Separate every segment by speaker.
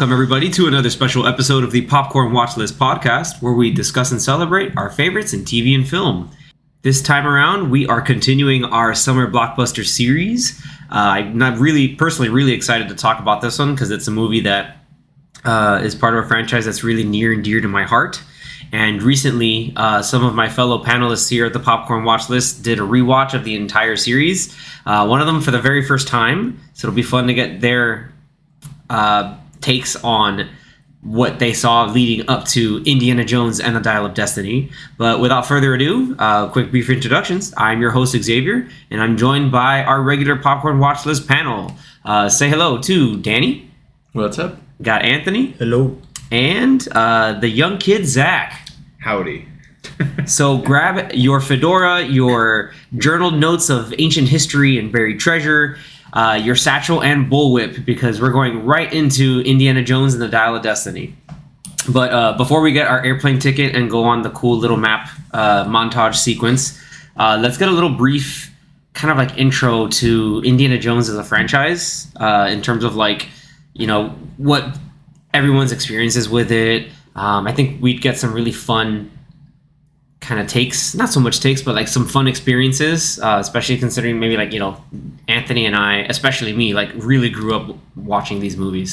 Speaker 1: Welcome, everybody, to another special episode of the Popcorn Watchlist podcast, where we discuss and celebrate our favorites in TV and film. This time around, we are continuing our summer blockbuster series. Uh, I'm not really, personally, really excited to talk about this one because it's a movie that uh, is part of a franchise that's really near and dear to my heart. And recently, uh, some of my fellow panelists here at the Popcorn Watch List did a rewatch of the entire series. Uh, one of them for the very first time, so it'll be fun to get their uh, takes on what they saw leading up to Indiana Jones and the Dial of Destiny. But without further ado, uh, quick brief introductions. I'm your host Xavier, and I'm joined by our regular Popcorn Watch List panel. Uh, say hello to Danny.
Speaker 2: What's up?
Speaker 1: Got Anthony
Speaker 3: Hello.
Speaker 1: and uh, the young kid Zach.
Speaker 2: Howdy.
Speaker 1: So grab your fedora, your journal notes of ancient history and buried treasure, uh, your satchel and bullwhip, because we're going right into Indiana Jones and the Dial of Destiny. But uh, before we get our airplane ticket and go on the cool little map uh, montage sequence, uh, let's get a little brief kind of like intro to Indiana Jones as a franchise uh, in terms of like, you know, what everyone's experiences with it. Um, I think we'd get some really fun kind of takes not so much takes but like some fun experiences uh, especially considering maybe like you know anthony and i especially me like really grew up watching these movies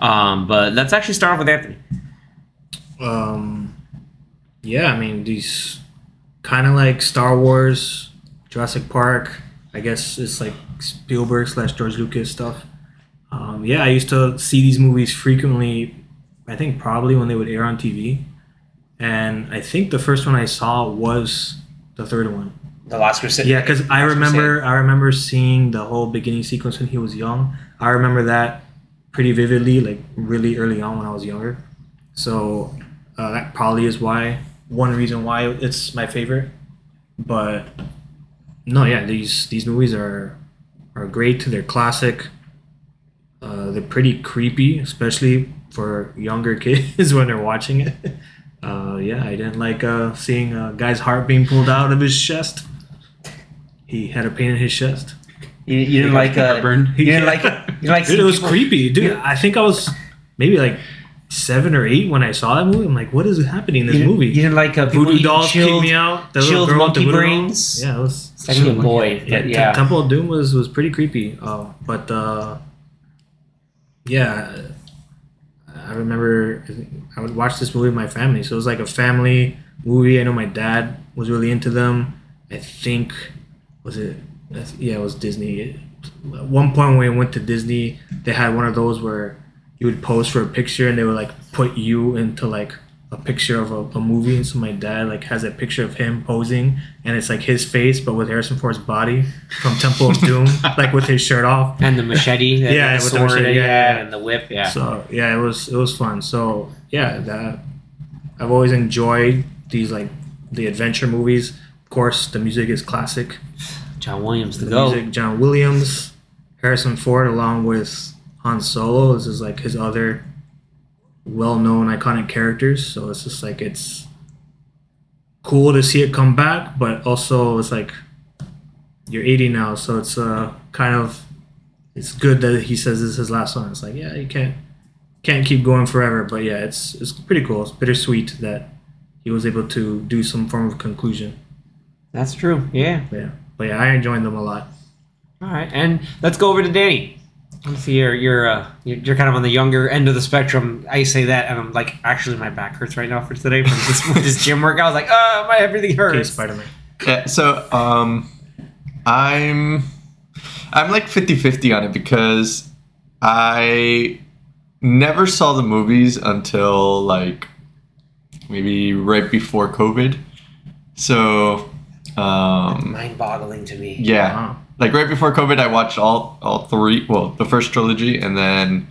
Speaker 1: um, but let's actually start off with anthony
Speaker 3: Um, yeah, I mean these kind of like Star Wars, Jurassic Park. I guess it's like Spielberg slash George Lucas stuff. Um, yeah, I used to see these movies frequently. I think probably when they would air on TV, and I think the first one I saw was the third one.
Speaker 1: the last crusade
Speaker 3: Yeah, because I remember I remember seeing the whole beginning sequence when he was young. I remember that pretty vividly, like really early on when I was younger. So uh, that probably is why one reason why it's my favorite. But no, yeah, these these movies are are great. They're classic. Uh, they're pretty creepy, especially for younger kids when they're watching it. Uh, yeah, I didn't like uh, seeing a guy's heart being pulled out of his chest. He had a pain in his chest.
Speaker 1: you, you didn't like uh,
Speaker 2: heartburn.
Speaker 1: you didn't like you didn't like
Speaker 3: Dude, it was
Speaker 1: people-
Speaker 3: creepy, dude.
Speaker 1: Yeah.
Speaker 3: I think I was maybe like seven or eight when I saw that movie. I'm like, what is happening in this
Speaker 1: didn't,
Speaker 3: movie?
Speaker 1: you didn't like uh, people
Speaker 3: Voodoo dolls
Speaker 1: chilled,
Speaker 3: me out. The little
Speaker 1: chilled
Speaker 3: girl with the
Speaker 1: monkey brains
Speaker 3: dolls. Yeah, it was.
Speaker 1: it's actually a boy
Speaker 3: Yeah,
Speaker 1: yeah
Speaker 3: Temple of Doom was was pretty creepy. Uh, but uh, yeah, I remember I would watch this movie with my family. So it was like a family movie. I know my dad was really into them. I think was it? Yeah, it was Disney. At one point when we went to Disney, they had one of those where you would pose for a picture and they would like put you into like a picture of a, a movie. And so my dad like has a picture of him posing and it's like his face but with Harrison Ford's body from Temple of Doom, like with his shirt off.
Speaker 1: and the machete and
Speaker 3: Yeah,
Speaker 1: the
Speaker 3: with the
Speaker 1: sword
Speaker 3: machete,
Speaker 1: yeah,
Speaker 3: yeah, yeah.
Speaker 1: and the whip yeah
Speaker 3: So yeah, it was it was fun. So yeah, that I've always enjoyed these like the adventure movies. Of course, the music is classic.
Speaker 1: john williams the
Speaker 3: The
Speaker 1: go
Speaker 3: music, John Williams, Harrison Ford, along with Han Solo. This is like his other well-known iconic characters. So it's just like it's cool to see it come back, but also it's like you're 80 now, so it's uh kind of it's good that he says this is his last one. It's like yeah, you can't can't keep going forever, but yeah, it's it's pretty cool. It's bittersweet that he was able to do some form of conclusion.
Speaker 1: that's true yeah
Speaker 3: Yeah, but yeah, I enjoyed them a lot.
Speaker 1: All right, and let's go over to Danny. Let's see, you're you're, uh, you're you're kind of on the younger end of the spectrum. I say that, and I'm like, actually, my back hurts right now for today from this, this gym workout. I was like, ah, my everything
Speaker 3: Okay,
Speaker 1: hurts.
Speaker 3: Spider Man.
Speaker 2: Yeah, so um I'm I'm like 50-50 on it because I never saw the movies until like maybe right before COVID. So um
Speaker 1: Mind-boggling to me.
Speaker 2: yeah.
Speaker 3: Wow.
Speaker 2: Like right before COVID I watched all all three, well, the first trilogy and then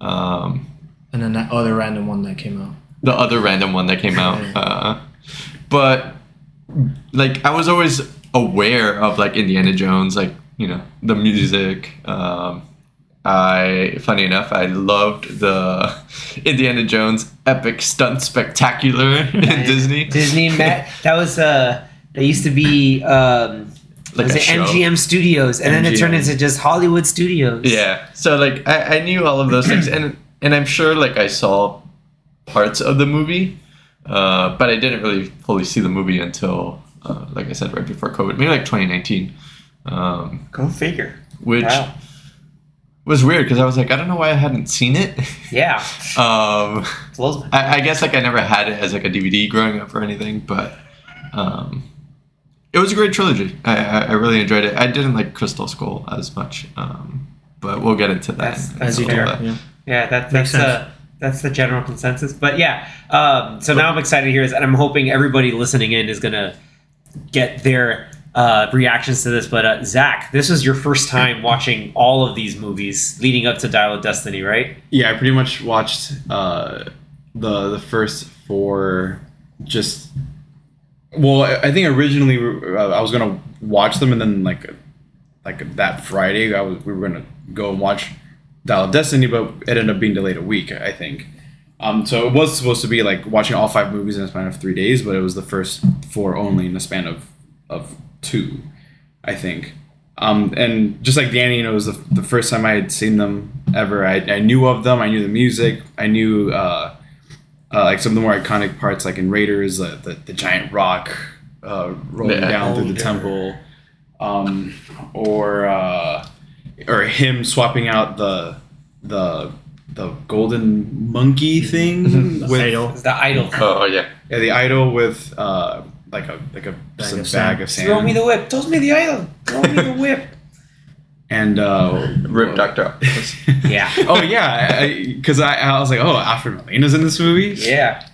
Speaker 2: um
Speaker 3: And then that other random one that came out.
Speaker 2: the other random one that came out. Uh, but like I was always aware of like Indiana Jones, like you know the music. Um, I funny enough, I loved the Indiana Jones epic stunt spectacular in Disney.
Speaker 1: Disney met. That was uh, that used to be um,
Speaker 2: Like
Speaker 1: was
Speaker 2: a
Speaker 1: it
Speaker 2: show.
Speaker 1: MGM Studios, and then it turned into just Hollywood Studios.
Speaker 2: Yeah. So like I, I knew all of those things and and I'm sure like I saw parts of the movie, uh, but I didn't really fully see the movie until, uh, like I said, right before COVID, maybe like 2019, um,
Speaker 1: Go figure.
Speaker 2: which
Speaker 1: Wow.
Speaker 2: was weird because I was like, I don't know why I hadn't seen it.
Speaker 1: Yeah.
Speaker 2: um, I, I guess like I never had it as like a DVD growing up or anything, but um, it was a great trilogy. I, I, I really enjoyed it. I didn't like Crystal Skull as much, um, but we'll get into that.
Speaker 1: That's-
Speaker 2: in
Speaker 1: that's
Speaker 2: a
Speaker 3: As you do. Yeah.
Speaker 1: Yeah, that,
Speaker 3: Makes
Speaker 1: that's
Speaker 3: sense.
Speaker 1: uh, that's the general consensus. But yeah, um, so now I'm excited to hear this, and I'm hoping everybody listening in is gonna get their uh, reactions to this. But uh, Zach, this was your first time watching all of these movies leading up to Dial of Destiny, right?
Speaker 4: Yeah, I pretty much watched uh, the the first four. Just well, I think originally uh, I was gonna watch them, and then like like that Friday, I was we were gonna go and watch Dial of Destiny, but it ended up being delayed a week, I think. Um, so it was supposed to be like watching all five movies in a span of three days, but it was the first four only in a span of of two, I think. Um, and just like Danny, you know, it was the, the first time I had seen them ever. I, I knew of them. I knew the music. I knew uh, uh, like some of the more iconic parts, like in Raiders, uh, the the giant rock uh, rolling
Speaker 2: Yeah.
Speaker 4: down through
Speaker 3: Oh,
Speaker 4: the temple, um, or uh, or him swapping out the the the golden monkey thing with
Speaker 3: Idol.
Speaker 1: The idol.
Speaker 2: Oh yeah.
Speaker 4: yeah, the idol with uh, like a like a
Speaker 3: Bag
Speaker 4: just
Speaker 3: of
Speaker 4: bag
Speaker 3: sand.
Speaker 4: of sand.
Speaker 1: Throw me the whip. Toss me the idol. Throw me the whip.
Speaker 4: And uh,
Speaker 2: Rip Doctor Octopus.
Speaker 1: Yeah.
Speaker 4: oh yeah, because I, I, was like, oh, Alfred Molina's in this movie,
Speaker 1: Yeah.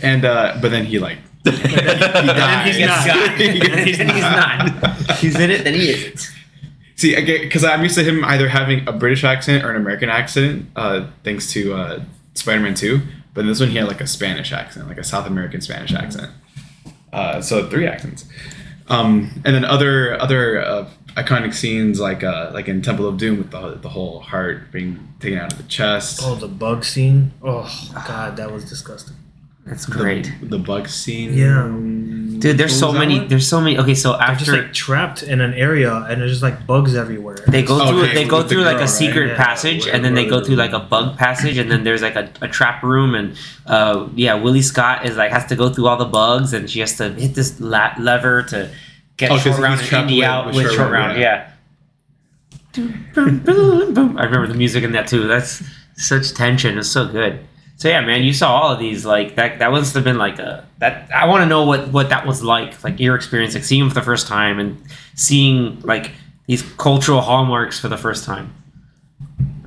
Speaker 4: and uh, but then he like
Speaker 3: He
Speaker 4: died.
Speaker 3: he's not.
Speaker 1: got. then he's not. He's in it, then he isn't.
Speaker 4: see because I'm used to him either having a British accent or an American accent, uh, thanks to uh, Spider-Man Two, but in this one he had like a Spanish accent, like a South American Spanish accent. Uh, so three accents, um, and then other other uh, iconic scenes like uh, like in Temple of Doom with the the whole heart being taken out of the chest.
Speaker 3: Oh, the bug scene. Oh God, that was disgusting.
Speaker 1: That's great.
Speaker 4: The, bug scene.
Speaker 3: Yeah.
Speaker 1: Dude, there's so many.
Speaker 4: one?
Speaker 1: There's so many. Okay, so
Speaker 3: They're just
Speaker 1: after
Speaker 3: like trapped in an area, and there's just like bugs everywhere.
Speaker 1: they go through,
Speaker 4: okay,
Speaker 1: they go
Speaker 4: with the
Speaker 1: through like
Speaker 4: girl,
Speaker 1: a secret
Speaker 3: Yeah,
Speaker 1: passage,
Speaker 4: where-
Speaker 1: and then they go through like a bug passage, and then there's like a, a trap room, and uh, yeah, Willie Scott is like has to go through all the bugs, and she has to hit this la- lever to get
Speaker 4: Oh,
Speaker 1: short round and
Speaker 4: with-
Speaker 1: out
Speaker 4: with short
Speaker 1: short
Speaker 4: round,
Speaker 1: round.
Speaker 4: yeah.
Speaker 1: Yeah. Boom, boom, boom. I remember the music in that too. That's such tension. It's so good. So yeah, man, you saw all of these. Like that. That must have been like a that. I want to know what what that was like. Like your experience, like seeing them for the first time and seeing like these cultural hallmarks for the first time.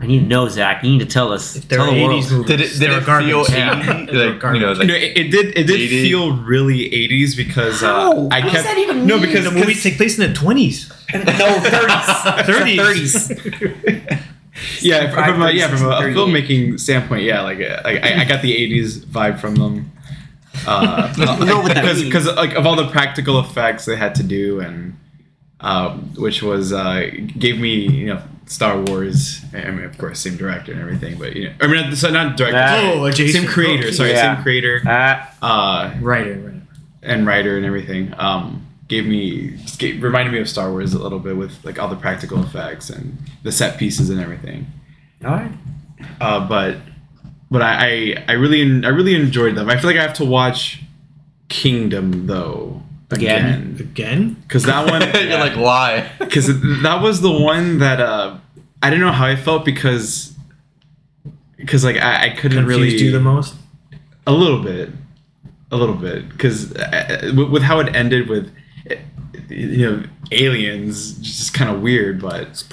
Speaker 1: I need to know, Zach. You need to tell us.
Speaker 3: If they're
Speaker 1: tell the world.
Speaker 3: 80s movies,
Speaker 2: Did it did it
Speaker 3: garbage.
Speaker 2: feel
Speaker 3: Yeah.
Speaker 2: Like you know like
Speaker 4: no, it, it did. It did
Speaker 2: 80?
Speaker 4: feel really '80s because uh,
Speaker 1: How?
Speaker 4: I
Speaker 1: What
Speaker 4: kept
Speaker 1: does that even
Speaker 4: no
Speaker 1: mean?
Speaker 4: because
Speaker 3: the movies take place in the twenties.
Speaker 1: no, 30s.
Speaker 3: 30s.
Speaker 4: yeah from, from a, yeah from a, a filmmaking standpoint yeah like, uh, like I, I got the '80s vibe from them. Uh,
Speaker 1: know what that
Speaker 4: because
Speaker 1: means.
Speaker 4: because like of all the practical effects they had to do and um, which was uh, gave me you know Star Wars I mean of course same director and everything but you know I mean so not director sorry,
Speaker 3: Oh, adjacent.
Speaker 4: same creator sorry
Speaker 1: Yeah.
Speaker 4: same creator
Speaker 1: Uh,
Speaker 4: uh,
Speaker 3: Right, right.
Speaker 4: and writer and everything um, gave me just gave, reminded me of Star Wars a little bit with like all the practical effects and the set pieces and everything.
Speaker 1: all right.
Speaker 4: Uh, but but I, I I really I really enjoyed them. I feel like I have to watch Kingdom though
Speaker 1: Again?
Speaker 3: Again?
Speaker 4: because that one
Speaker 2: you're like why?
Speaker 4: because that was the one that uh, I don't know how I felt because because like I, I couldn't
Speaker 3: Confused
Speaker 4: really
Speaker 3: you the most?
Speaker 4: A little bit, a little bit, because with, with how it ended with, you know, aliens, just kind of weird. But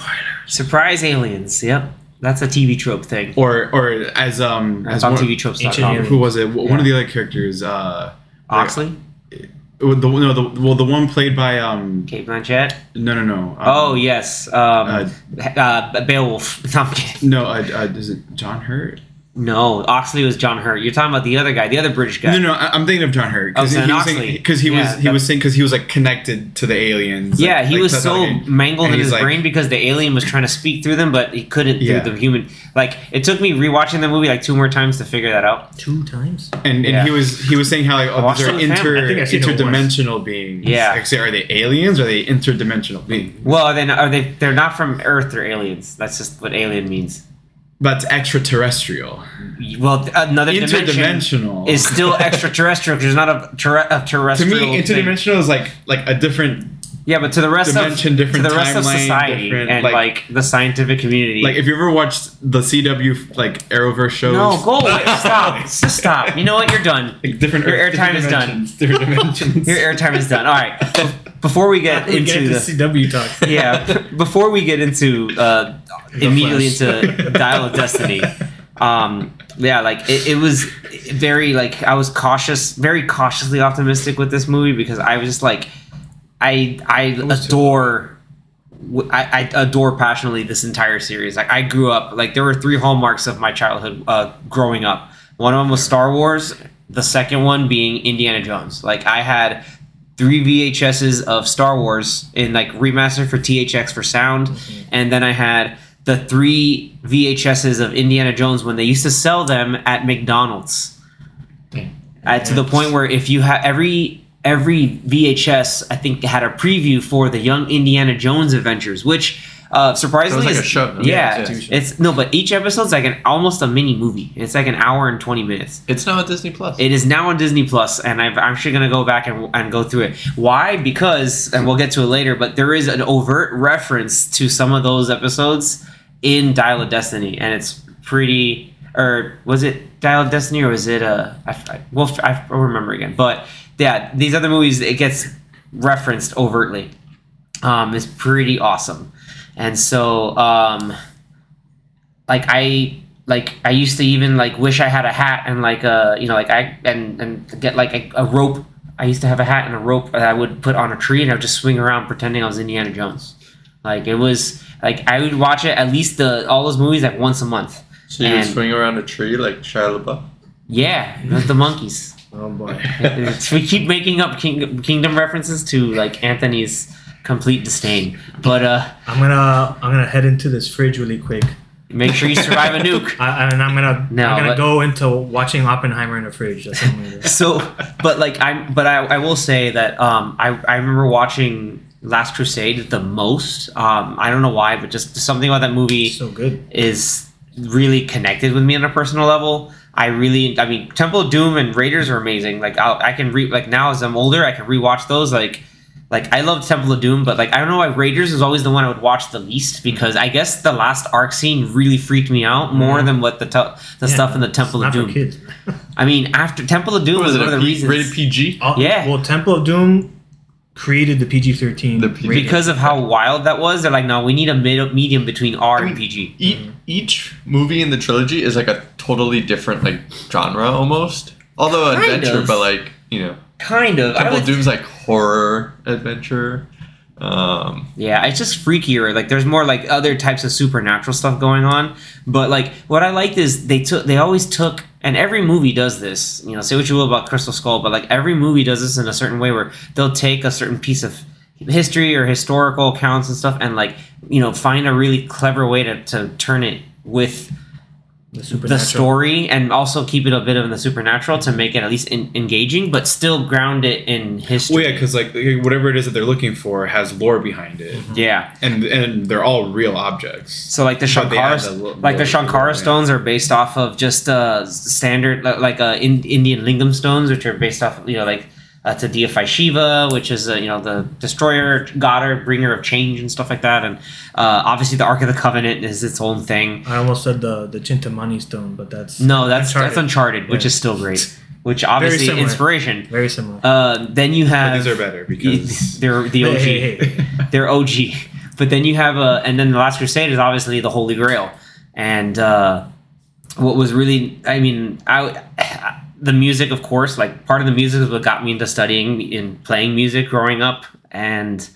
Speaker 1: Surprise aliens. Yep. That's a TV trope thing.
Speaker 4: or or as um as
Speaker 1: on
Speaker 4: one,
Speaker 1: TVtropes.com.
Speaker 3: Ancient
Speaker 4: who was it? One
Speaker 1: Yeah.
Speaker 4: of the other characters. Uh,
Speaker 1: Oxley?
Speaker 4: The no the well the one played by um
Speaker 1: Cate Blanchett?
Speaker 4: no no no um,
Speaker 1: Oh, yes. Um, uh, Beowulf. No, I'm kidding.
Speaker 4: no uh, uh, is it John Hurt?
Speaker 1: No, Oxley was John Hurt. You're talking about the other guy, the other British guy.
Speaker 4: No, no, I- I'm thinking of John Hurt
Speaker 1: Oh,
Speaker 4: because
Speaker 1: Zen
Speaker 4: he, was
Speaker 1: Oxley.
Speaker 4: saying, because he
Speaker 1: Yeah,
Speaker 4: was he
Speaker 1: that-
Speaker 4: was saying because he was like connected to the aliens.
Speaker 1: Yeah,
Speaker 4: like-
Speaker 1: he
Speaker 4: like,
Speaker 1: was so
Speaker 4: like,
Speaker 1: mangled
Speaker 4: and
Speaker 1: in his
Speaker 4: like-
Speaker 1: brain because the alien was trying to speak through them, but he couldn't
Speaker 4: Yeah.
Speaker 1: through the human. Like it took me rewatching the movie like two more times to figure that out.
Speaker 3: Two times?
Speaker 4: and and
Speaker 1: Yeah.
Speaker 4: he was he was saying how like oh, these are inter
Speaker 3: I think I've seen it once.
Speaker 4: interdimensional beings.
Speaker 1: Yeah.
Speaker 4: like, say, are they aliens? Or are they interdimensional beings?
Speaker 1: Well, then are they? They're not from Earth. They're aliens. That's just what alien means.
Speaker 4: That's extraterrestrial.
Speaker 1: Well, another dimension
Speaker 4: Interdimensional.
Speaker 1: is still extraterrestrial because there's not a, terre- a terrestrial.
Speaker 4: to me,
Speaker 1: thing.
Speaker 4: interdimensional is like like a different
Speaker 1: Yeah, but to the rest
Speaker 4: dimension,
Speaker 1: of
Speaker 4: different
Speaker 1: to the rest of society
Speaker 4: different,
Speaker 1: and
Speaker 4: like-
Speaker 1: like, the scientific community.
Speaker 4: like if you ever watched the CW like Arrowverse shows.
Speaker 1: no, go away. Stop. Just stop. You know what? You're done.
Speaker 4: Like different
Speaker 1: Your
Speaker 4: different
Speaker 1: airtime is done.
Speaker 4: dimensions, Different dimensions.
Speaker 1: Your airtime is done. All right. Before we get
Speaker 3: We
Speaker 1: into
Speaker 3: get
Speaker 1: the
Speaker 3: CW talk.
Speaker 1: yeah, before we get into uh, immediately
Speaker 3: Flash.
Speaker 1: into Dial of Destiny, um, yeah, like it, it was very like I was cautious, very cautiously optimistic with this movie because I was just like, I I adore. I, I adore passionately this entire series. Like I grew up like there were three hallmarks of my childhood uh, growing up. One of them was Star Wars. The second one being Indiana Jones. Like I had three VHSs of Star Wars in like remastered for THX for sound, and then I had the three VHSs of Indiana Jones when they used to sell them at McDonald's. Uh, to the point where if you have every every VHS, I think had a preview for the Young Indiana Jones Adventures, which uh, surprisingly
Speaker 2: like
Speaker 1: is
Speaker 2: a show.
Speaker 1: Yeah,
Speaker 2: Yeah,
Speaker 3: it's
Speaker 1: no, but each episode's like an almost a mini movie. It's like an hour and twenty minutes.
Speaker 2: It's now at Disney Plus.
Speaker 1: It is now on Disney Plus, and I've, I'm actually going to go back and, and go through it. Why? Because, and we'll get to it later, but there is an overt reference to some of those episodes in Dial of Destiny, and it's pretty. Or was it Dial of Destiny, or was it uh, I, I, well, I will remember again. But yeah, these other movies, it gets referenced overtly. Um, it's pretty awesome, and so um, like I like I used to even like wish I had a hat and like a you know like I and and get like a, a rope. I used to have a hat and a rope that I would put on a tree and I would just swing around pretending I was Indiana Jones. Like it was like I would watch it at least the all those movies like once a month.
Speaker 2: so you would swing around a tree like Shia LaBeouf.
Speaker 1: Yeah, the monkeys.
Speaker 3: Oh boy.
Speaker 1: We keep making up King, Kingdom references to like Anthony's complete disdain. But uh,
Speaker 3: I'm gonna I'm gonna head into this fridge really quick,
Speaker 1: make sure you survive a nuke.
Speaker 3: I, and I'm gonna
Speaker 1: No,
Speaker 3: I'm gonna
Speaker 1: but-
Speaker 3: go into watching Oppenheimer in the fridge. That's what I'm gonna do.
Speaker 1: so but like i'm but I, I will say that um I, I remember watching last crusade the most um i don't know why but just something about that movie
Speaker 3: so good.
Speaker 1: is really connected with me on a personal level i really i mean temple of doom and raiders are amazing like I'll, i can re like now as i'm older i can rewatch those like like I love Temple of Doom, but like I don't know why Raiders is always the one I would watch the least because I guess the last arc scene really freaked me out more
Speaker 3: Mhm.
Speaker 1: than what the te- the
Speaker 3: Yeah,
Speaker 1: stuff in the Temple of
Speaker 3: not for
Speaker 1: Doom.
Speaker 3: kids.
Speaker 1: I mean, after Temple of Doom
Speaker 2: What
Speaker 1: was
Speaker 2: was it?
Speaker 1: one of the
Speaker 2: P-
Speaker 1: reasons
Speaker 2: rated PG.
Speaker 3: Oh,
Speaker 1: Yeah.
Speaker 3: Well, Temple of Doom created the PG-13
Speaker 2: The
Speaker 1: because of how wild that was. They're like, no, we need a mid- medium between R
Speaker 2: I
Speaker 1: and PG.
Speaker 2: E- each movie in the trilogy is like a totally different like genre almost. Although
Speaker 1: Kind
Speaker 2: adventure,
Speaker 1: of.
Speaker 2: but like you know,
Speaker 1: Kind of. I
Speaker 2: Temple
Speaker 1: would,
Speaker 2: Doom's like horror adventure. Um,
Speaker 1: yeah, it's just freakier. Like, there's more like other types of supernatural stuff going on. But like, what I liked is they took, they always took, and every movie does this. You know, say what you will about Crystal Skull, but like every movie does this in a certain way where they'll take a certain piece of history or historical accounts and stuff, and like you know, find a really clever way to to turn it with
Speaker 3: the,
Speaker 1: the story and also keep it a bit of the supernatural to make it at least in, engaging, but still ground it in history.
Speaker 4: Well, yeah, because like whatever it is that they're looking for has lore behind it,
Speaker 1: yeah.
Speaker 4: and and they're all real objects.
Speaker 1: So like the
Speaker 4: But
Speaker 1: Shankara,
Speaker 4: the lo-
Speaker 1: like the Shankara
Speaker 4: lo-
Speaker 1: stones are based off of just uh standard like uh in, Indian lingam stones, which are based off you know like uh, to deify Shiva, which is uh, you know the destroyer, god or bringer of change and stuff like that, and uh, obviously the Ark of the Covenant is its own thing.
Speaker 3: I almost said the the Chintamani stone, but that's
Speaker 1: No, that's
Speaker 3: Uncharted.
Speaker 1: that's Uncharted, which
Speaker 3: Yeah.
Speaker 1: is still great. Which obviously
Speaker 3: similar.
Speaker 1: inspiration.
Speaker 3: very similar.
Speaker 1: Uh, then you
Speaker 4: But
Speaker 1: have
Speaker 4: these are better because
Speaker 1: they're the OG.
Speaker 3: Hey, hey, hey.
Speaker 1: They're OG. But then you have uh, and then the Last Crusade is obviously the Holy Grail. And uh, what was really, I mean, I the music, of course, like part of the music is what got me into studying and playing music growing up, and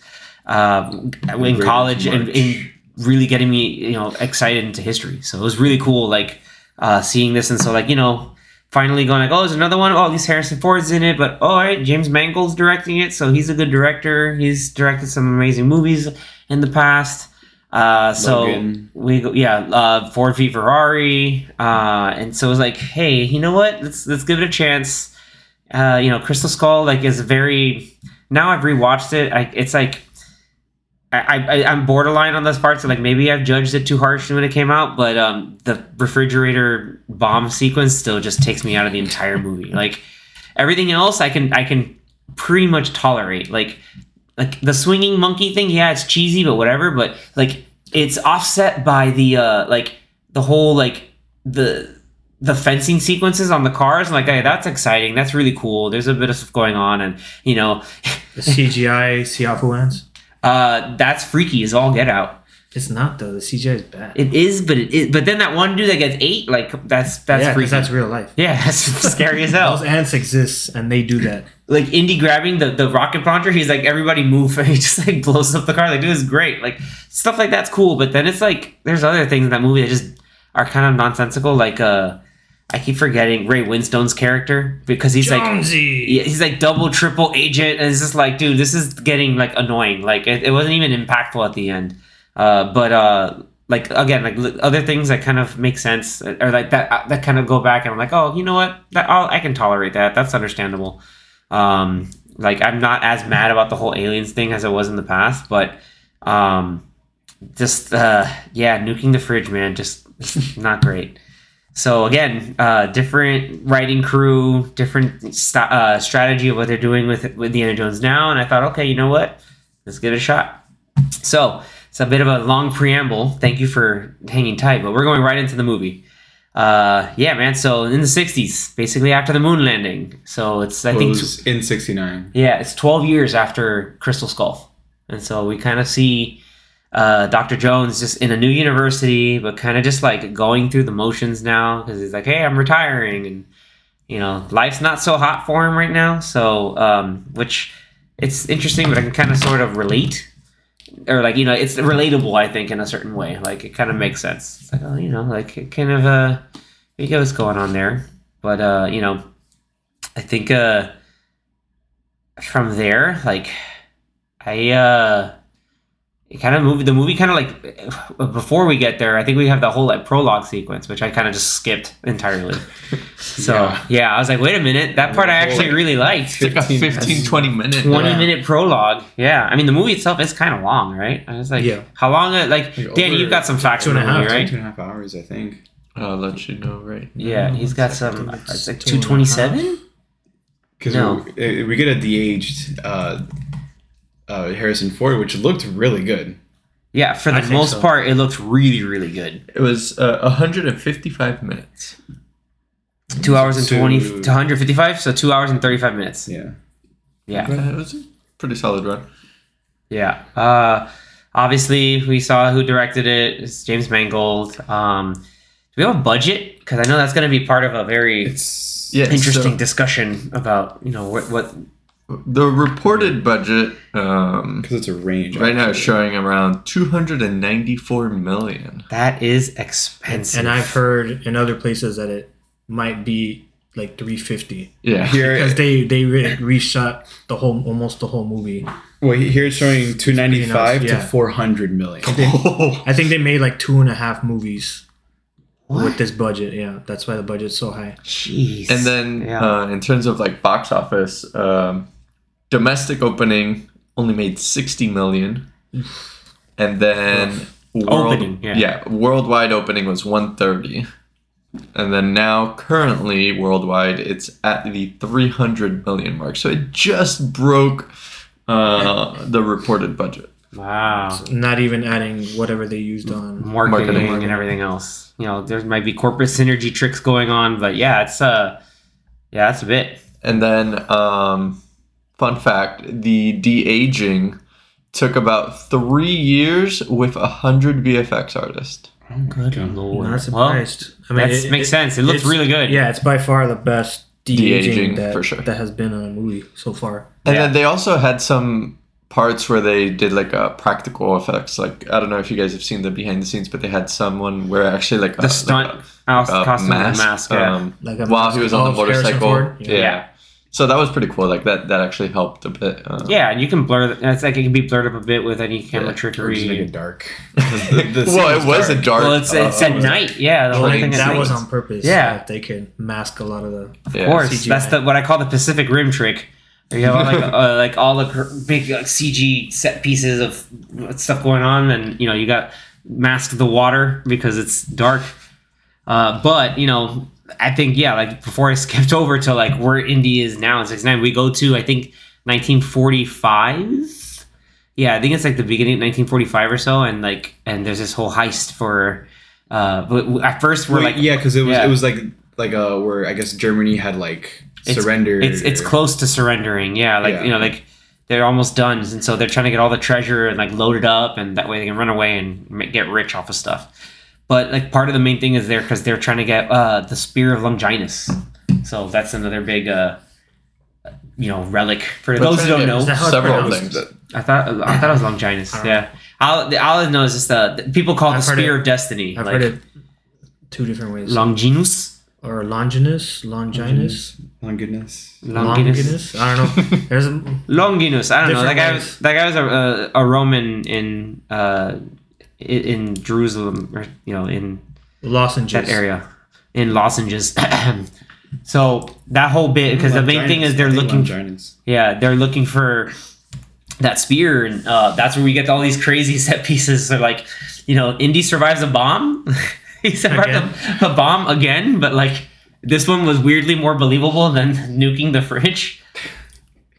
Speaker 1: uh, in college, and in really getting me, you know, excited into history. So it was really cool, like uh, seeing this, and so like you know. Finally going like, oh, there's another one. Oh, at least Harrison Ford's in it, but oh, all right, James Mangold's directing it, so he's a good director. He's directed some amazing movies in the past. Uh, so
Speaker 4: Logan.
Speaker 1: we go, yeah, uh, Ford v Ferrari, uh, and so it was like, hey, you know what? Let's let's give it a chance. Uh, you know, Crystal Skull like is very. Now I've rewatched it. I, it's like. I, I I'm borderline on those parts. So like maybe I've judged it too harshly when it came out, but um, the refrigerator bomb sequence still just takes me out of the entire movie. Like everything else, I can I can pretty much tolerate. Like like the swinging monkey thing, yeah, it's cheesy, but whatever. But like it's offset by the uh like the whole like the the fencing sequences on the cars. I'm like, hey, that's exciting. That's really cool. There's a bit of stuff going on, and you know,
Speaker 3: The CGI Siafu ants.
Speaker 1: uh, that's freaky as all get out.
Speaker 3: It's not though. The CGI is bad.
Speaker 1: It is, but it is. But then that one dude that gets eight, like that's that's
Speaker 3: yeah,
Speaker 1: freaky.
Speaker 3: that's real life.
Speaker 1: yeah, that's scary as hell.
Speaker 3: Those ants exist and they do that.
Speaker 1: like Indy grabbing the, the rocket launcher, he's like, everybody move, and he just like blows up the car. Like, dude, is great. Like stuff like that's cool. But then it's like there's other things in that movie that just are kind of nonsensical. Like uh, I keep forgetting Ray Winstone's character because he's like
Speaker 3: Jonesy.
Speaker 1: yeah, he's like double triple agent, and it's just like, dude, this is getting like annoying. Like it, it wasn't even impactful at the end. Uh, but uh, like again, like other things that kind of make sense or like that uh, that kind of go back, and I'm like, oh, you know what? That I'll, I can tolerate that. That's understandable. Um, like I'm not as mad about the whole aliens thing as I was in the past, but um, just uh, yeah, nuking the fridge, man, just not great. So again, uh, different writing crew, different st- uh, strategy of what they're doing with with Indiana Jones now, and I thought, okay, you know what, let's give it a shot. So it's a bit of a long preamble. Thank you for hanging tight, but we're going right into the movie. Uh, yeah, man. So in the '60s, basically after the moon landing. So it's I think
Speaker 4: it in '69.
Speaker 1: yeah, it's 12 years after Crystal Skull. And so we kind of see uh, Dr. Jones just in a new university, but kind of just like going through the motions now because he's like, hey, I'm retiring. And, you know, life's not so hot for him right now. So, um, which it's interesting, but I can kind of sort of relate. Or like, you know, it's relatable, I think, in a certain way. Like, it kind of makes sense. It's like, oh, you know, like, kind of, uh, you get what's going on there. But, uh, you know, I think, uh, from there, like I uh it kind of moved the movie kind of like before we get there, I think we have the whole like prologue sequence, which I kind of just skipped entirely. So yeah.
Speaker 4: Yeah.
Speaker 1: I was like, wait a minute, that part I actually really liked.
Speaker 2: It's like a 15, 20 minute.
Speaker 1: 20
Speaker 2: uh,
Speaker 1: minute prologue. Yeah. I mean the movie itself is kind of long, right? I was like,
Speaker 3: Yeah.
Speaker 1: how long uh, like
Speaker 4: Like
Speaker 1: Danny, you've got some facts
Speaker 3: two
Speaker 1: on
Speaker 3: and a
Speaker 1: movie,
Speaker 3: half,
Speaker 1: right?
Speaker 4: Two and a half hours, I think.
Speaker 2: I'll let you know right now.
Speaker 1: Yeah, he's got
Speaker 3: It's
Speaker 1: some
Speaker 3: like-
Speaker 1: it's like
Speaker 3: two and a half.
Speaker 1: 227?
Speaker 4: Because
Speaker 1: No.
Speaker 4: we, we get a de-aged uh, uh, Harrison Ford, which looked really good.
Speaker 1: Yeah, for the
Speaker 3: think
Speaker 1: most
Speaker 3: so.
Speaker 1: part it looked really really good.
Speaker 2: It was uh, 155 minutes.
Speaker 1: Two hours and
Speaker 4: To-
Speaker 1: 20 to 155, so two hours and 35 minutes.
Speaker 4: Yeah.
Speaker 1: Yeah.
Speaker 2: It was a pretty solid run.
Speaker 1: Yeah. Uh, obviously, we saw who directed it. It's James Mangold. Um, do we have a budget? Because I know that's going to be part of a very
Speaker 4: It's
Speaker 2: Yeah,
Speaker 1: interesting
Speaker 2: so
Speaker 1: discussion about you know what what.
Speaker 2: The reported budget um,
Speaker 4: because it's a range.
Speaker 2: right now is showing around 294 million.
Speaker 1: That is expensive.
Speaker 3: And I've heard in other places that it might be like 350
Speaker 2: Yeah.
Speaker 4: Here,
Speaker 3: because they they re- reshot the whole almost the whole movie.
Speaker 4: well, here it's showing 295
Speaker 3: Yeah.
Speaker 4: to 400 million.
Speaker 3: I think they made like two and a half movies
Speaker 1: What?
Speaker 3: with this budget. Yeah, that's why the budget's so high.
Speaker 1: Jeez.
Speaker 2: And then
Speaker 1: Yeah.
Speaker 2: uh, in terms of like box office, um, domestic opening only made 60 million. And then world,
Speaker 1: Opening, yeah.
Speaker 2: worldwide opening was 130. And then now currently worldwide it's at the 300 million mark. So it just broke uh, the reported budget.
Speaker 1: wow.
Speaker 3: Not even adding whatever they used on.
Speaker 1: Marketing,
Speaker 2: Marketing.
Speaker 1: and everything else. You know, there might be corporate synergy tricks going on, but yeah, it's uh, yeah, that's a bit.
Speaker 2: And then, um, fun fact: the de aging took about three years with a hundred VFX artists.
Speaker 1: Oh, good lord.
Speaker 3: Not surprised. I mean,
Speaker 1: that makes sense. It looks really good.
Speaker 3: Yeah, it's by far the best de
Speaker 2: De-aging,
Speaker 3: that
Speaker 2: for sure.
Speaker 3: that has been on a movie so far.
Speaker 2: And
Speaker 1: Yeah.
Speaker 2: then they also had some parts where they did like uh, practical effects. Like I don't know if you guys have seen the behind the scenes, but they had someone where actually like
Speaker 1: The
Speaker 2: a,
Speaker 1: stunt
Speaker 2: like
Speaker 1: aus-
Speaker 2: a, a
Speaker 1: costume
Speaker 2: mask,
Speaker 1: mask, yeah.
Speaker 2: um,
Speaker 3: Like a
Speaker 2: while
Speaker 3: mask
Speaker 2: he was on the motorcycle.
Speaker 3: Ford?
Speaker 2: Yeah.
Speaker 1: Yeah.
Speaker 2: So that was pretty cool. Like that that actually helped a bit. Uh,
Speaker 1: Yeah, and you can blur. th- It's like it can be blurred up a bit with any camera
Speaker 2: Yeah,
Speaker 4: Or just
Speaker 1: trickery.
Speaker 4: make it dark. The- the
Speaker 2: well, it was a dark.
Speaker 1: well, it's it's
Speaker 2: uh,
Speaker 1: at night. Yeah, the whole thing
Speaker 3: that
Speaker 1: night.
Speaker 3: was on purpose.
Speaker 1: Yeah.
Speaker 3: so that they could mask a lot of the.
Speaker 1: Of
Speaker 2: yeah.
Speaker 1: course,
Speaker 3: CGI.
Speaker 1: that's the what I call the Pacific Rim trick. You have all, like uh, like all the big like, CG set pieces of stuff going on, and you know you got mask the water because it's dark. Uh, but you know, I think yeah, like before I skipped over to like where Indy is now in '69, we go to I think 1945. Yeah, I think it's like the beginning of 1945 or so, and like and there's this whole heist for. Uh, but at first we're
Speaker 4: Wait,
Speaker 1: like
Speaker 4: yeah, because it was
Speaker 1: yeah.
Speaker 4: it was like like uh where I guess Germany had like
Speaker 1: It's-
Speaker 4: surrendered.
Speaker 1: It's it's close to surrendering. Yeah, like
Speaker 4: Yeah.
Speaker 1: you know, like they're almost done, and so they're trying to get all the treasure and like load it up, and that way they can run away and get rich off of stuff. But like part of the main thing is there because they're trying to get uh, the spear of Longinus. So that's another big, uh, you know, relic for those who don't know.
Speaker 3: Is that how it's
Speaker 2: several
Speaker 3: pronounced?
Speaker 2: things.
Speaker 4: that-
Speaker 1: I thought I thought it was Longinus.
Speaker 3: Alright.
Speaker 1: Yeah, all, all I know is just uh, people call it the
Speaker 3: I've heard
Speaker 1: spear
Speaker 3: it-
Speaker 1: of destiny,
Speaker 3: I've
Speaker 1: like
Speaker 3: heard it two different ways.
Speaker 1: Longinus.
Speaker 3: or Longinus, Longinus,
Speaker 4: Longinus.
Speaker 1: Longinus.
Speaker 3: Longinus. I don't know. There's a
Speaker 1: Longinus. I don't know. That
Speaker 3: Different
Speaker 1: guy was that guy was a, a, a Roman in uh in, in Jerusalem or you know in
Speaker 3: lozenges.
Speaker 1: that area in lozenges. so that whole bit because the main thing is they're looking
Speaker 4: Longinus.
Speaker 1: yeah they're looking for that spear and uh, that's where we get all these crazy set pieces. So like you know Indy survives a bomb. he survived a, a bomb again, but like this one was weirdly more believable than nuking the fridge.